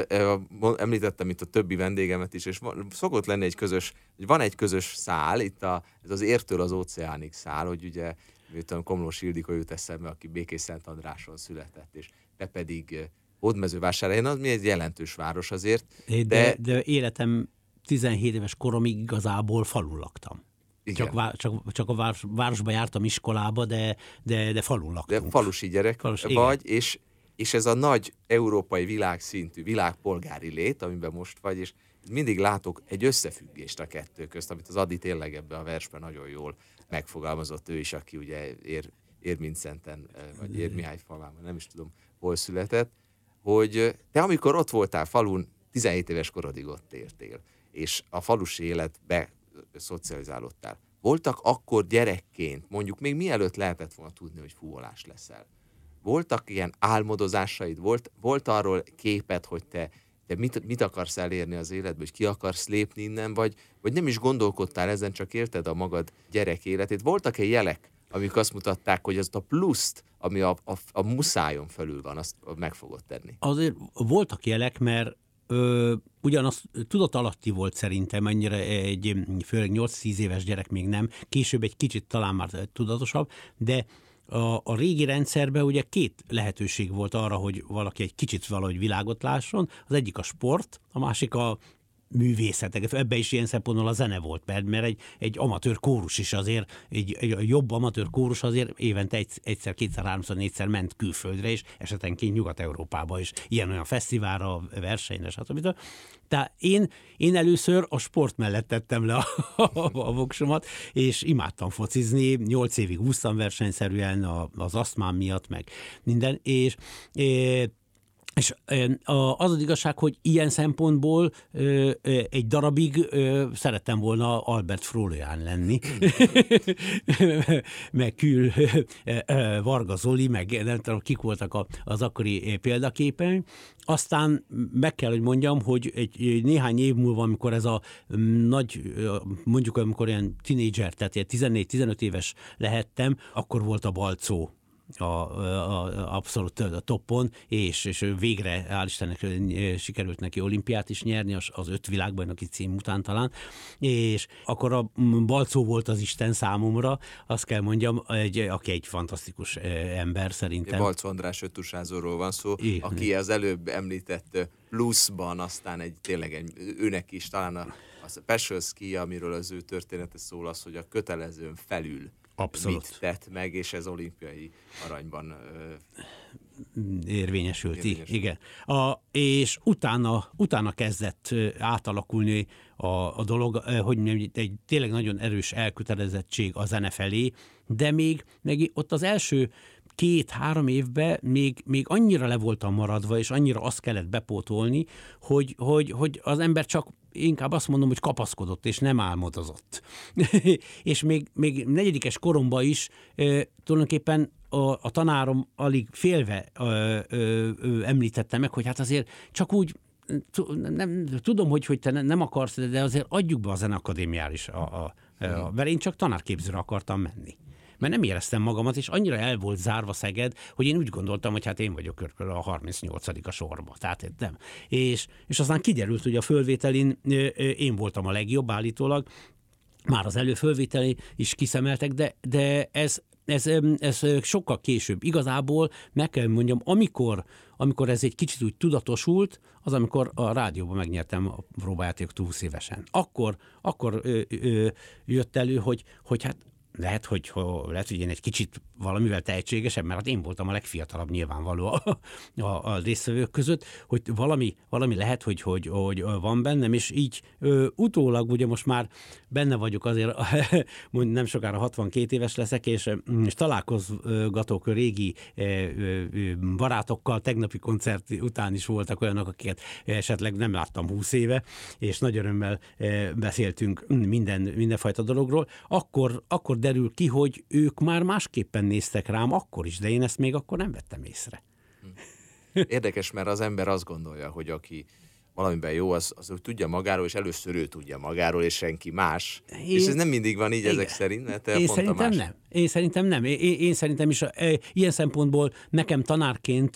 említettem itt a többi vendégemet is, és szokott lenni egy közös, van egy közös szál, itt a, ez az értől az óceánig szál, hogy ugye miután Komlós Ildikó jut eszembe, aki Békés Szent Andráson született, és te pedig Hódmezővásárhelyen, az mi egy jelentős város azért. De, de, de életem 17 éves koromig igazából falun laktam. Igen. Csak, csak, csak a város, városba jártam iskolába, de, de, de falun laktunk. De falusi gyerek Falus, vagy, igen. és, és ez a nagy európai világszintű, világpolgári lét, amiben most vagy, és mindig látok egy összefüggést a kettő közt, amit az Adi tényleg ebbe a versben nagyon jól megfogalmazott ő is, aki ugye ér, Érmincenten, vagy Ér Mihály falában, nem is tudom, hol született, hogy te amikor ott voltál falun, 17 éves korodig ott éltél, és a falusi életbe szocializálódtál. Voltak akkor gyerekként, mondjuk még mielőtt lehetett volna tudni, hogy fúvolás leszel. Voltak ilyen álmodozásaid, volt, volt arról képet, hogy te, te mit, mit akarsz elérni az életből, hogy ki akarsz lépni innen, vagy, vagy nem is gondolkodtál ezen, csak érted a magad gyerek életét. Voltak-e jelek, amik azt mutatták, hogy az a pluszt, ami a, a, a muszájon felül van, azt meg fogod tenni? Azért voltak jelek, mert Ö, ugyanaz tudat alatti volt szerintem, ennyire egy főleg 8-10 éves gyerek még nem, később egy kicsit talán már tudatosabb, de a, a régi rendszerben ugye két lehetőség volt arra, hogy valaki egy kicsit valahogy világot lásson. Az egyik a sport, a másik a művészetek. Ebbe is ilyen szempontból a zene volt, mert, mert egy, egy amatőr kórus is azért, egy, egy jobb amatőr kórus azért évente egy, egyszer, kétszer, háromszor, négyszer ment külföldre, és esetenként Nyugat-Európába is, ilyen-olyan fesztiválra, versenyre, stb. Tehát én, én először a sport mellett tettem le a, a, a voksomat, és imádtam focizni, nyolc évig úsztam versenyszerűen az asztmám miatt, meg minden, és, és és az az igazság, hogy ilyen szempontból egy darabig szerettem volna Albert Frólián lenni, meg Kül Varga Zoli, meg nem tudom, kik voltak az akkori példaképen. Aztán meg kell, hogy mondjam, hogy egy néhány év múlva, amikor ez a nagy, mondjuk amikor ilyen tinédzser, tehát 14-15 éves lehettem, akkor volt a Balcó a, a, abszolút a toppon, és, és végre, hál' Istennek sikerült neki olimpiát is nyerni, az, az öt világbajnoki cím után talán, és akkor a Balcó volt az Isten számomra, azt kell mondjam, egy, aki egy fantasztikus ember szerintem. Balcó András ötusázóról van szó, Igen. aki az előbb említett pluszban aztán egy tényleg egy, őnek is talán a, a Pesolski, amiről az ő története szól, az, hogy a kötelezőn felül Abszolút. mit tett meg, és ez olimpiai aranyban érvényesült. érvényesült. Igen. A, és utána, utána kezdett átalakulni a, a dolog, hogy egy, egy tényleg nagyon erős elkötelezettség a zene felé, de még, még ott az első két-három évben még, még annyira le voltam maradva, és annyira azt kellett bepótolni, hogy, hogy, hogy az ember csak inkább azt mondom, hogy kapaszkodott, és nem álmodozott. és még, még negyedikes koromban is e, tulajdonképpen a, a tanárom alig félve e, e, említette meg, hogy hát azért csak úgy nem, tudom, hogy, hogy te nem akarsz, de azért adjuk be a zenakadémiára is, a, a, a, mert én csak tanárképzőre akartam menni mert nem éreztem magamat, és annyira el volt zárva Szeged, hogy én úgy gondoltam, hogy hát én vagyok körülbelül a 38 a sorba. Tehát nem. És, és aztán kiderült, hogy a fölvételin én voltam a legjobb állítólag, már az előfölvételi is kiszemeltek, de, de ez, ez, ez sokkal később. Igazából meg kell mondjam, amikor, amikor ez egy kicsit úgy tudatosult, az amikor a rádióban megnyertem a próbájátékot 20 évesen. Akkor, akkor ö, ö, jött elő, hogy, hogy hát lehet, hogy, lehet, hogy én egy kicsit valamivel tehetségesebb, mert hát én voltam a legfiatalabb nyilvánvaló a, a, a résztvevők között, hogy valami, valami lehet, hogy, hogy, hogy van bennem, és így ö, utólag ugye most már benne vagyok azért, mondjuk nem sokára 62 éves leszek, és, és találkozgatok régi barátokkal, tegnapi koncert után is voltak olyanok, akiket esetleg nem láttam 20 éve, és nagy örömmel beszéltünk minden, mindenfajta dologról, akkor, akkor derül ki, hogy ők már másképpen néztek rám akkor is, de én ezt még akkor nem vettem észre. Érdekes, mert az ember azt gondolja, hogy aki valamiben jó, az, az ő tudja magáról, és először ő tudja magáról, és senki más. Én, és ez nem mindig van így igen. ezek szerint, mert én szerintem más. nem. Én szerintem nem. Én, én szerintem is e, ilyen szempontból nekem tanárként,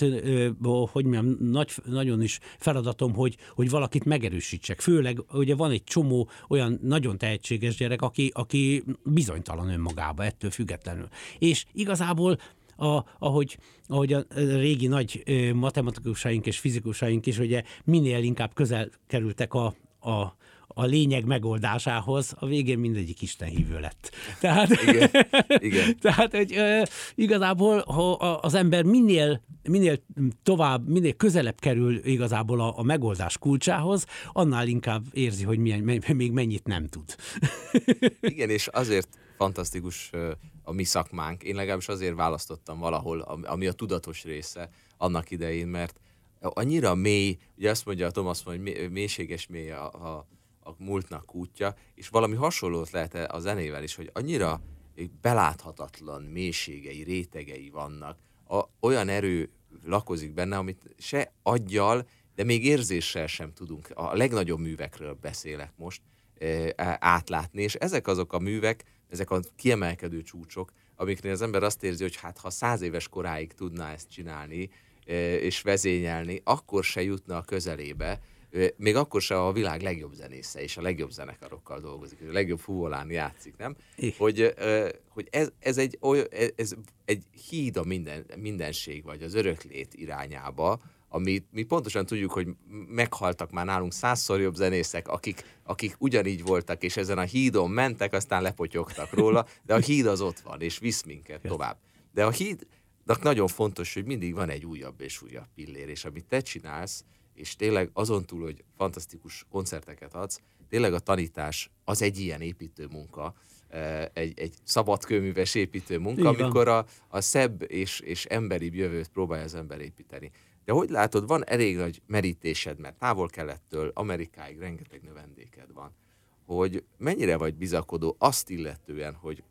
hogy mondjam, nagy, nagyon is feladatom, hogy, hogy valakit megerősítsek. Főleg, ugye van egy csomó olyan nagyon tehetséges gyerek, aki, aki bizonytalan önmagába ettől függetlenül. És igazából a, ahogy, ahogy a régi nagy matematikusaink és fizikusaink is ugye minél inkább közel kerültek a, a, a lényeg megoldásához, a végén mindegyik Isten hívő lett. Tehát, igen, igen. tehát hogy, e, igazából ha az ember minél, minél tovább, minél közelebb kerül igazából a, a megoldás kulcsához, annál inkább érzi, hogy milyen, még mennyit nem tud. igen, és azért fantasztikus a mi szakmánk. Én legalábbis azért választottam valahol, ami a tudatos része annak idején, mert annyira mély, ugye azt mondja a Thomas, hogy mélységes mély a, a, a múltnak útja, és valami hasonlót lehet a zenével is, hogy annyira beláthatatlan mélységei, rétegei vannak, a, olyan erő lakozik benne, amit se aggyal, de még érzéssel sem tudunk, a legnagyobb művekről beszélek most, átlátni, és ezek azok a művek, ezek a kiemelkedő csúcsok, amiknél az ember azt érzi, hogy hát ha száz éves koráig tudná ezt csinálni, és vezényelni, akkor se jutna a közelébe, még akkor se a világ legjobb zenésze és a legjobb zenekarokkal dolgozik, és a legjobb fúvolán játszik, nem? Hogy, hogy ez, ez, egy, ez egy híd a minden, mindenség, vagy az öröklét irányába, amit mi pontosan tudjuk, hogy meghaltak már nálunk százszor jobb zenészek, akik, akik ugyanígy voltak, és ezen a hídon mentek, aztán lepotyogtak róla, de a híd az ott van, és visz minket tovább. De a hídnak nagyon fontos, hogy mindig van egy újabb és újabb pillér, és amit te csinálsz, és tényleg azon túl, hogy fantasztikus koncerteket adsz, tényleg a tanítás az egy ilyen építő munka, eh, egy, egy szabadkőműves építő munka, amikor a, a szebb és, és emberibb jövőt próbálja az ember építeni. De hogy látod, van elég nagy merítésed, mert távol-kelettől Amerikáig rengeteg növendéked van, hogy mennyire vagy bizakodó azt illetően, hogy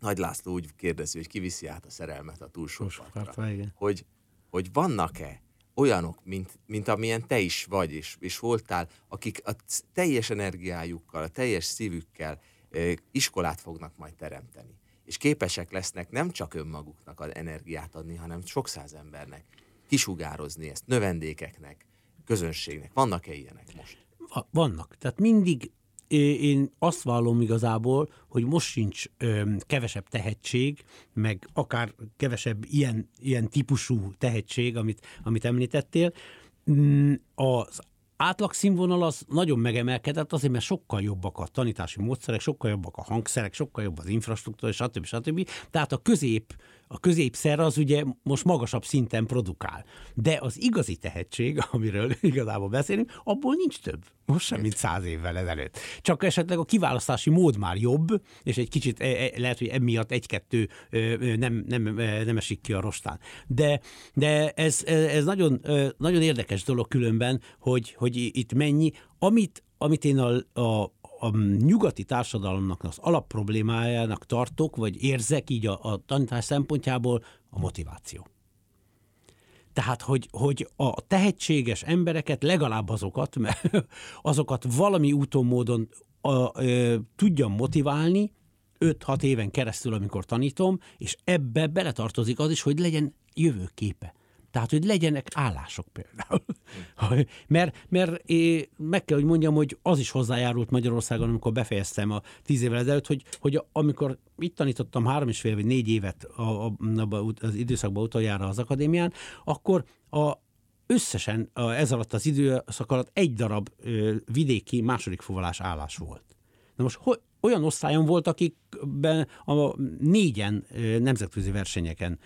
Nagy László úgy kérdezi, hogy kiviszi át a szerelmet a túlsó partra, hogy, hogy vannak-e olyanok, mint, mint amilyen te is vagy, és, és voltál, akik a teljes energiájukkal, a teljes szívükkel iskolát fognak majd teremteni. És képesek lesznek nem csak önmaguknak az energiát adni, hanem sok száz embernek kisugározni ezt növendékeknek, közönségnek. Vannak-e ilyenek most? Vannak. Tehát mindig én azt vallom igazából, hogy most sincs ö, kevesebb tehetség, meg akár kevesebb ilyen, ilyen típusú tehetség, amit, amit említettél. Mm, az átlagszínvonal az nagyon megemelkedett, azért mert sokkal jobbak a tanítási módszerek, sokkal jobbak a hangszerek, sokkal jobb az infrastruktúra, stb. stb. Tehát a közép a középszer az ugye most magasabb szinten produkál. De az igazi tehetség, amiről igazából beszélünk, abból nincs több. Most sem, mint száz évvel ezelőtt. Csak esetleg a kiválasztási mód már jobb, és egy kicsit e, e, lehet, hogy emiatt egy-kettő nem, nem, nem esik ki a rostán. De, de ez, ez nagyon, nagyon érdekes dolog különben, hogy, hogy itt mennyi, amit, amit én a, a, a nyugati társadalomnak az alapproblémájának tartok, vagy érzek így a, a tanítás szempontjából a motiváció. Tehát, hogy, hogy a tehetséges embereket, legalább azokat, mert azokat valami úton, módon a, ö, tudjam motiválni, 5-6 éven keresztül, amikor tanítom, és ebbe beletartozik az is, hogy legyen jövőképe. Tehát, hogy legyenek állások például. mert, mert én meg kell, hogy mondjam, hogy az is hozzájárult Magyarországon, amikor befejeztem a tíz évvel ezelőtt, hogy, hogy amikor itt tanítottam három és fél vagy négy évet a, a, az időszakban utoljára az akadémián, akkor a, összesen a, ez alatt az időszak alatt egy darab vidéki második fuvalás állás volt. Na most hogy, olyan osztályon volt, akikben a négyen nemzetközi versenyeken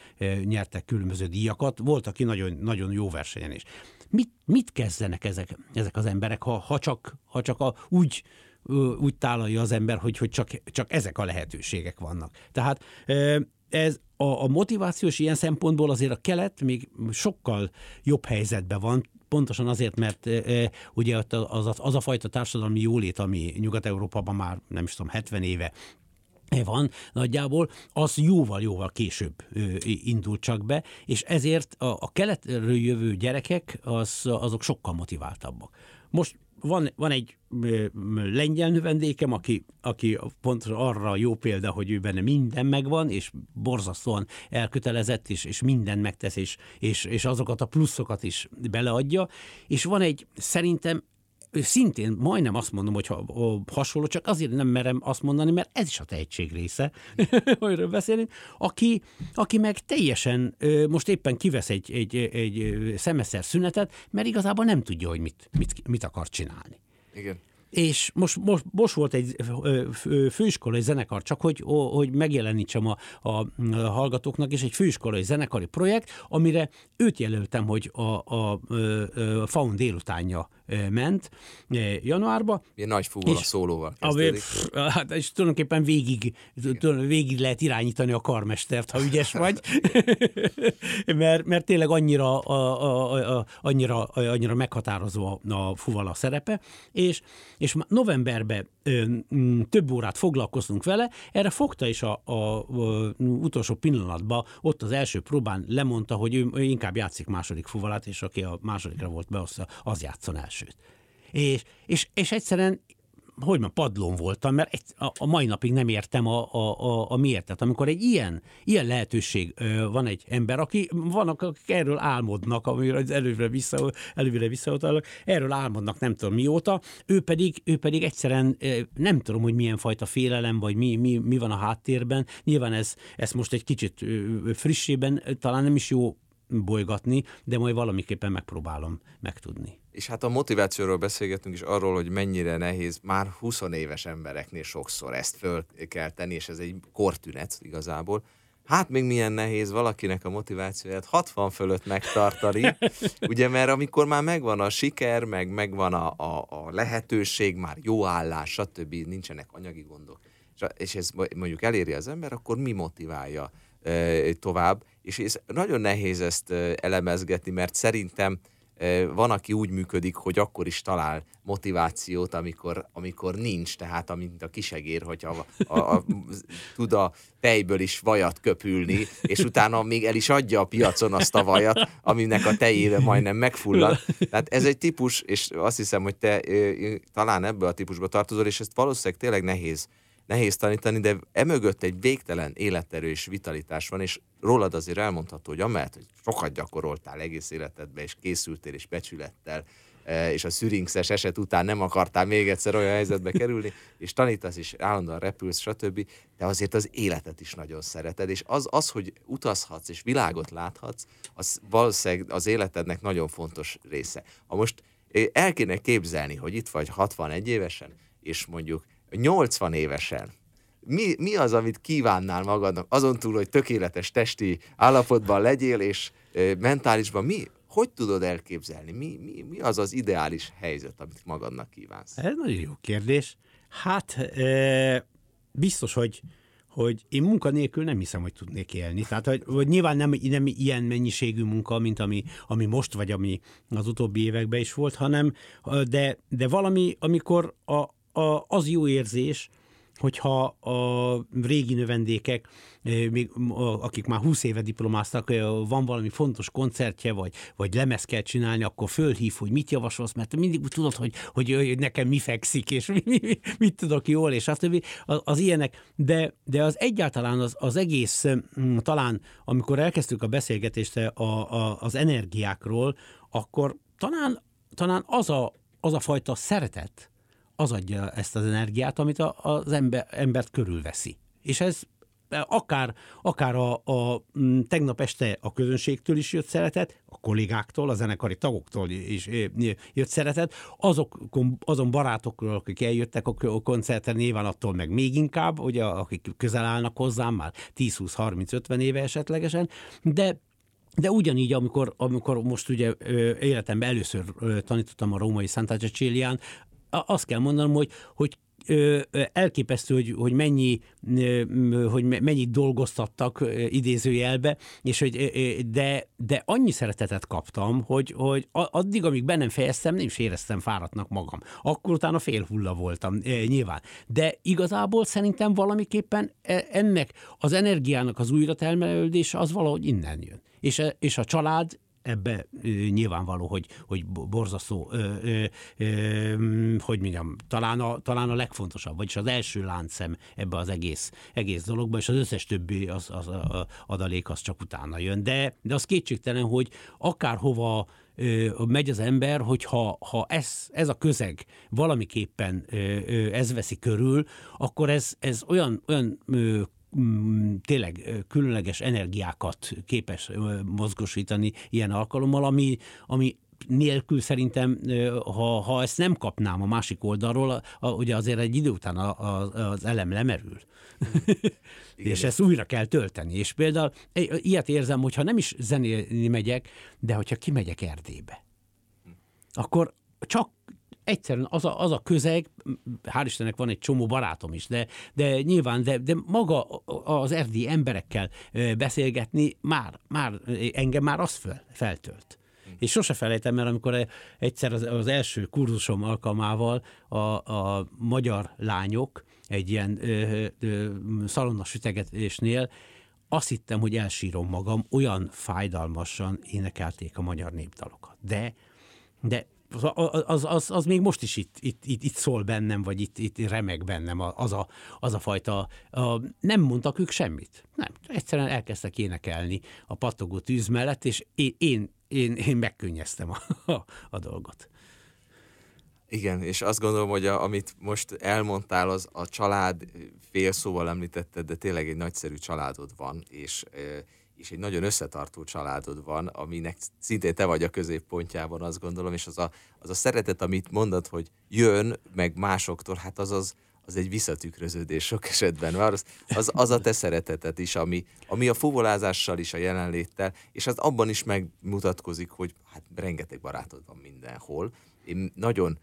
nyertek különböző díjakat, volt, aki nagyon, nagyon jó versenyen is. Mit, mit kezdenek ezek, ezek az emberek, ha, ha csak, ha csak a, úgy, úgy tálalja az ember, hogy, hogy csak, csak ezek a lehetőségek vannak. Tehát ez a, a motivációs ilyen szempontból azért a kelet még sokkal jobb helyzetben van, pontosan azért, mert e, ugye az a, az a fajta társadalmi jólét, ami Nyugat-Európában már nem is tudom, 70 éve van nagyjából, az jóval-jóval később indult csak be, és ezért a, a keletről jövő gyerekek az, azok sokkal motiváltabbak. Most van, van egy lengyel növendékem, aki, aki pont arra jó példa, hogy ő benne minden megvan, és borzasztóan elkötelezett, és, és minden megtesz, és, és, és azokat a pluszokat is beleadja. És van egy szerintem szintén majdnem azt mondom, hogy ha, hasonló, csak azért nem merem azt mondani, mert ez is a tehetség része, amiről beszélünk, aki, aki meg teljesen most éppen kivesz egy, egy, egy szemeszer szünetet, mert igazából nem tudja, hogy mit, mit, mit akar csinálni. Igen. És most, most, most volt egy főiskolai zenekar, csak hogy, hogy megjelenítsem a, a hallgatóknak, és egy főiskolai zenekari projekt, amire őt jelöltem, hogy a, a, a Faun délutánja ment januárba. Ilyen nagy fúval a szólóval kezdődik. A, hát, és tulajdonképpen végig, végig lehet irányítani a karmestert, ha ügyes vagy. mert, mert tényleg annyira, a, a, a, annyira, annyira meghatározó a, a fuvala szerepe, és, és novemberben több órát foglalkoztunk vele, erre fogta is a, a, a utolsó pillanatban, ott az első próbán lemondta, hogy ő, ő inkább játszik második fuvalát, és aki a másodikra volt beosztva, az játszon elsőt. És, és, és egyszerűen hogy ma padlón voltam, mert egy, a, a mai napig nem értem a, a, a, a miért. Tehát amikor egy ilyen, ilyen lehetőség ö, van egy ember, aki vannak, akik erről álmodnak, amiről előre, vissza, előre visszautalok, erről álmodnak nem tudom mióta, ő pedig, ő pedig egyszerűen ö, nem tudom, hogy milyen fajta félelem, vagy mi, mi, mi van a háttérben. Nyilván ez, ez most egy kicsit ö, frissében talán nem is jó bolygatni, de majd valamiképpen megpróbálom megtudni. És hát a motivációról beszélgetünk is arról, hogy mennyire nehéz már 20 éves embereknél sokszor ezt föl kell tenni, és ez egy kortünet igazából. Hát még milyen nehéz valakinek a motivációját 60 fölött megtartani, ugye, mert amikor már megvan a siker, meg megvan a, a, a lehetőség, már jó állás, stb., nincsenek anyagi gondok, és ez mondjuk eléri az ember, akkor mi motiválja e, tovább? És ez nagyon nehéz ezt elemezgetni, mert szerintem van, aki úgy működik, hogy akkor is talál motivációt, amikor, amikor nincs, tehát amint a kisegér, hogy a, a, a, tud a tejből is vajat köpülni, és utána még el is adja a piacon azt a vajat, aminek a tejébe majdnem megfullad. Tehát ez egy típus, és azt hiszem, hogy te talán ebből a típusba tartozol, és ezt valószínűleg tényleg nehéz nehéz tanítani, de emögött egy végtelen életerő és vitalitás van, és rólad azért elmondható, hogy amellett, hogy sokat gyakoroltál egész életedben, és készültél, és becsülettel, e, és a szüringszes eset után nem akartál még egyszer olyan helyzetbe kerülni, és tanítasz, és állandóan repülsz, stb., de azért az életet is nagyon szereted, és az, az hogy utazhatsz, és világot láthatsz, az valószínűleg az életednek nagyon fontos része. Ha most eh, el kéne képzelni, hogy itt vagy 61 évesen, és mondjuk 80 évesen, mi, mi az, amit kívánnál magadnak, azon túl, hogy tökéletes testi állapotban legyél, és e, mentálisban, mi, hogy tudod elképzelni? Mi, mi, mi az az ideális helyzet, amit magadnak kívánsz? Ez nagyon jó kérdés. Hát e, biztos, hogy hogy én munkanélkül nem hiszem, hogy tudnék élni. Tehát, hogy, hogy nyilván nem, nem ilyen mennyiségű munka, mint ami, ami most, vagy ami az utóbbi években is volt, hanem de, de valami, amikor a, a, az jó érzés, hogyha a régi növendékek, még, akik már 20 éve diplomáztak, van valami fontos koncertje, vagy, vagy lemez kell csinálni, akkor fölhív, hogy mit javasolsz, mert mindig tudod, hogy, hogy, nekem mi fekszik, és mi, mi, mit tudok jól, és azt az, az ilyenek, de, de az egyáltalán az, az egész, talán amikor elkezdtük a beszélgetést a, a, az energiákról, akkor talán, talán az, a, az a fajta szeretet, az adja ezt az energiát, amit az ember, embert körülveszi. És ez akár, akár a, a tegnap este a közönségtől is jött szeretet, a kollégáktól, a zenekari tagoktól is jött szeretet, azok, azon barátokról, akik eljöttek a koncertre, nyilván attól meg még inkább, ugye, akik közel állnak hozzám, már 10-20-30-50 éve esetlegesen, de de ugyanígy, amikor, amikor most ugye életemben először tanítottam a római Santa Cecilián, azt kell mondanom, hogy, hogy elképesztő, hogy, hogy mennyi, hogy mennyit dolgoztattak idézőjelbe, és hogy, de, de annyi szeretetet kaptam, hogy, hogy addig, amíg bennem fejeztem, nem is éreztem fáradtnak magam. Akkor utána fél hulla voltam, nyilván. De igazából szerintem valamiképpen e, ennek az energiának az újratelmelődése az valahogy innen jön. És, és a család ebbe nyilvánvaló, hogy, hogy borzasztó, hogy mondjam, talán a, talán a legfontosabb, vagyis az első láncszem ebbe az egész, egész dologba, és az összes többi az, az, az adalék az csak utána jön. De, de az kétségtelen, hogy akárhova megy az ember, hogyha ha ez, ez a közeg valamiképpen ez veszi körül, akkor ez, ez olyan, olyan tényleg különleges energiákat képes mozgosítani ilyen alkalommal, ami, ami nélkül szerintem, ha, ha ezt nem kapnám a másik oldalról, a, a, ugye azért egy idő után a, a, az elem lemerül. és ezt újra kell tölteni. És például ilyet érzem, hogyha nem is zenélni megyek, de hogyha kimegyek Erdélybe, akkor csak egyszerűen az a, az a közeg, hál' Istennek van egy csomó barátom is, de, de nyilván, de, de maga az erdélyi emberekkel beszélgetni már, már engem már az fel, feltölt. És sose felejtem, mert amikor egyszer az, az első kurzusom alkalmával a, a magyar lányok egy ilyen ö, ö, szalonna sütegetésnél azt hittem, hogy elsírom magam, olyan fájdalmasan énekelték a magyar népdalokat. De, de az, az, az még most is itt, itt, itt, itt szól bennem, vagy itt, itt remeg bennem az a, az a fajta, a, nem mondtak ők semmit. Nem, egyszerűen elkezdtek énekelni a pattogó tűz mellett, és én, én, én, én megkönnyeztem a, a, a dolgot. Igen, és azt gondolom, hogy a, amit most elmondtál, az a család fél szóval említetted, de tényleg egy nagyszerű családod van, és és egy nagyon összetartó családod van, aminek szintén te vagy a középpontjában, azt gondolom, és az a, az a szeretet, amit mondod, hogy jön, meg másoktól, hát az az, az egy visszatükröződés sok esetben. Az, az, az a te szeretetet is, ami, ami a fuvolázással is, a jelenléttel, és az abban is megmutatkozik, hogy hát rengeteg barátod van mindenhol. Én nagyon,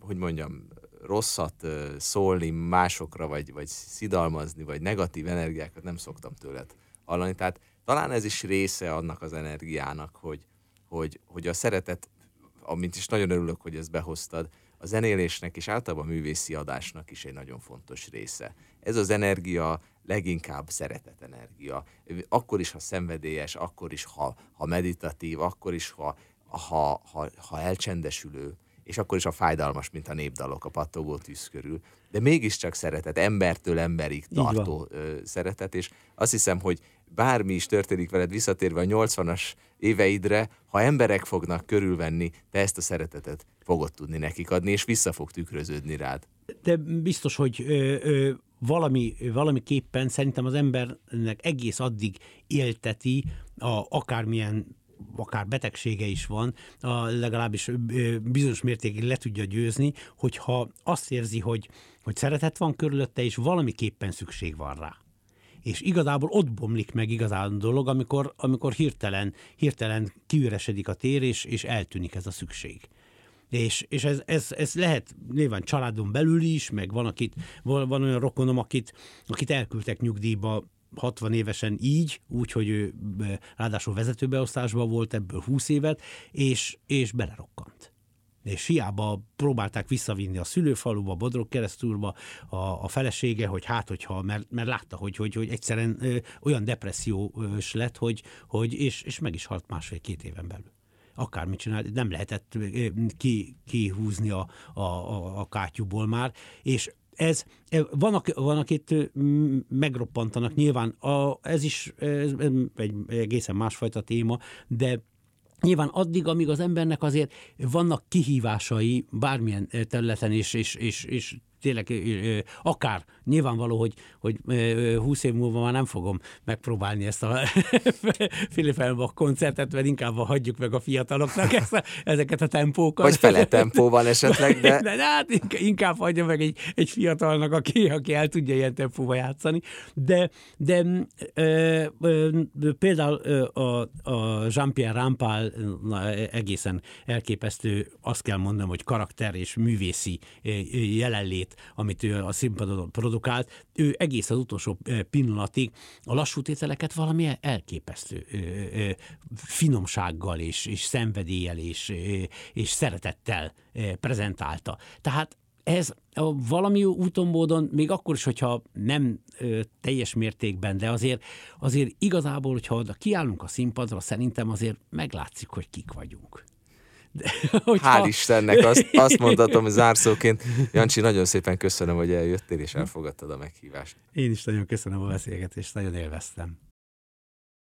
hogy mondjam, rosszat szólni másokra, vagy, vagy szidalmazni, vagy negatív energiákat nem szoktam tőled hallani. Tehát talán ez is része annak az energiának, hogy, hogy, hogy a szeretet, amint is nagyon örülök, hogy ezt behoztad, a zenélésnek és általában a művészi adásnak is egy nagyon fontos része. Ez az energia leginkább szeretet energia. Akkor is, ha szenvedélyes, akkor is, ha, ha meditatív, akkor is, ha, ha, ha, ha elcsendesülő, és akkor is a fájdalmas, mint a népdalok a pattogó tűz körül. De mégiscsak szeretet, embertől emberig tartó szeretet, és azt hiszem, hogy bármi is történik veled visszatérve a 80-as éveidre, ha emberek fognak körülvenni, te ezt a szeretetet fogod tudni nekik adni, és vissza fog tükröződni rád. De biztos, hogy ö, ö, valami, valamiképpen szerintem az embernek egész addig élteti a, akármilyen akár betegsége is van, a, legalábbis bizonyos mértékig le tudja győzni, hogyha azt érzi, hogy, hogy szeretet van körülötte, és valamiképpen szükség van rá és igazából ott bomlik meg igazán a dolog, amikor, amikor hirtelen, hirtelen kiüresedik a tér, és, és eltűnik ez a szükség. És, és ez, ez, ez lehet nyilván családon belül is, meg van, akit, van, olyan rokonom, akit, akit elküldtek nyugdíjba 60 évesen így, úgy, hogy ő ráadásul vezetőbeosztásban volt ebből 20 évet, és, és belerokkant. és hiába próbálták visszavinni a szülőfaluba, Bodrog keresztülbe a, a felesége, hogy hát, hogyha, mert, mert látta, hogy, hogy, hogy egyszerűen ö, olyan depressziós lett, hogy, hogy és, és meg is halt másfél-két éven belül akármit csinál, nem lehetett ki, kihúzni a, a, a, a kátyúból már, és ez, van, van akit megroppantanak, nyilván a, ez is ez egy egészen másfajta téma, de Nyilván addig, amíg az embernek azért vannak kihívásai bármilyen területen, és, és, és, és tényleg akár nyilvánvaló, hogy, hogy 20 év múlva már nem fogom megpróbálni ezt a Philip Elbach koncertet, mert inkább hagyjuk meg a fiataloknak ezt a, ezeket a tempókat. Vagy fele tempóban esetleg, de... de, de hát inkább hagyja meg egy, egy fiatalnak, aki, aki el tudja ilyen tempóba játszani. De, de e, e, például a, a Jean-Pierre Rampal egészen elképesztő, azt kell mondanom, hogy karakter és művészi jelenlét amit ő a színpadon produkált, ő egész az utolsó pillanatig a lassú tételeket valami elképesztő finomsággal és, és szenvedéllyel és, és szeretettel prezentálta. Tehát ez valami úton módon, még akkor is, hogyha nem ö, teljes mértékben, de azért, azért igazából, hogyha oda kiállunk a színpadra, szerintem azért meglátszik, hogy kik vagyunk. De, hogyha... Hál' Istennek, azt, azt mondhatom zárszóként. Jancsi, nagyon szépen köszönöm, hogy eljöttél és elfogadtad a meghívást. Én is nagyon köszönöm a beszélgetést, nagyon élveztem.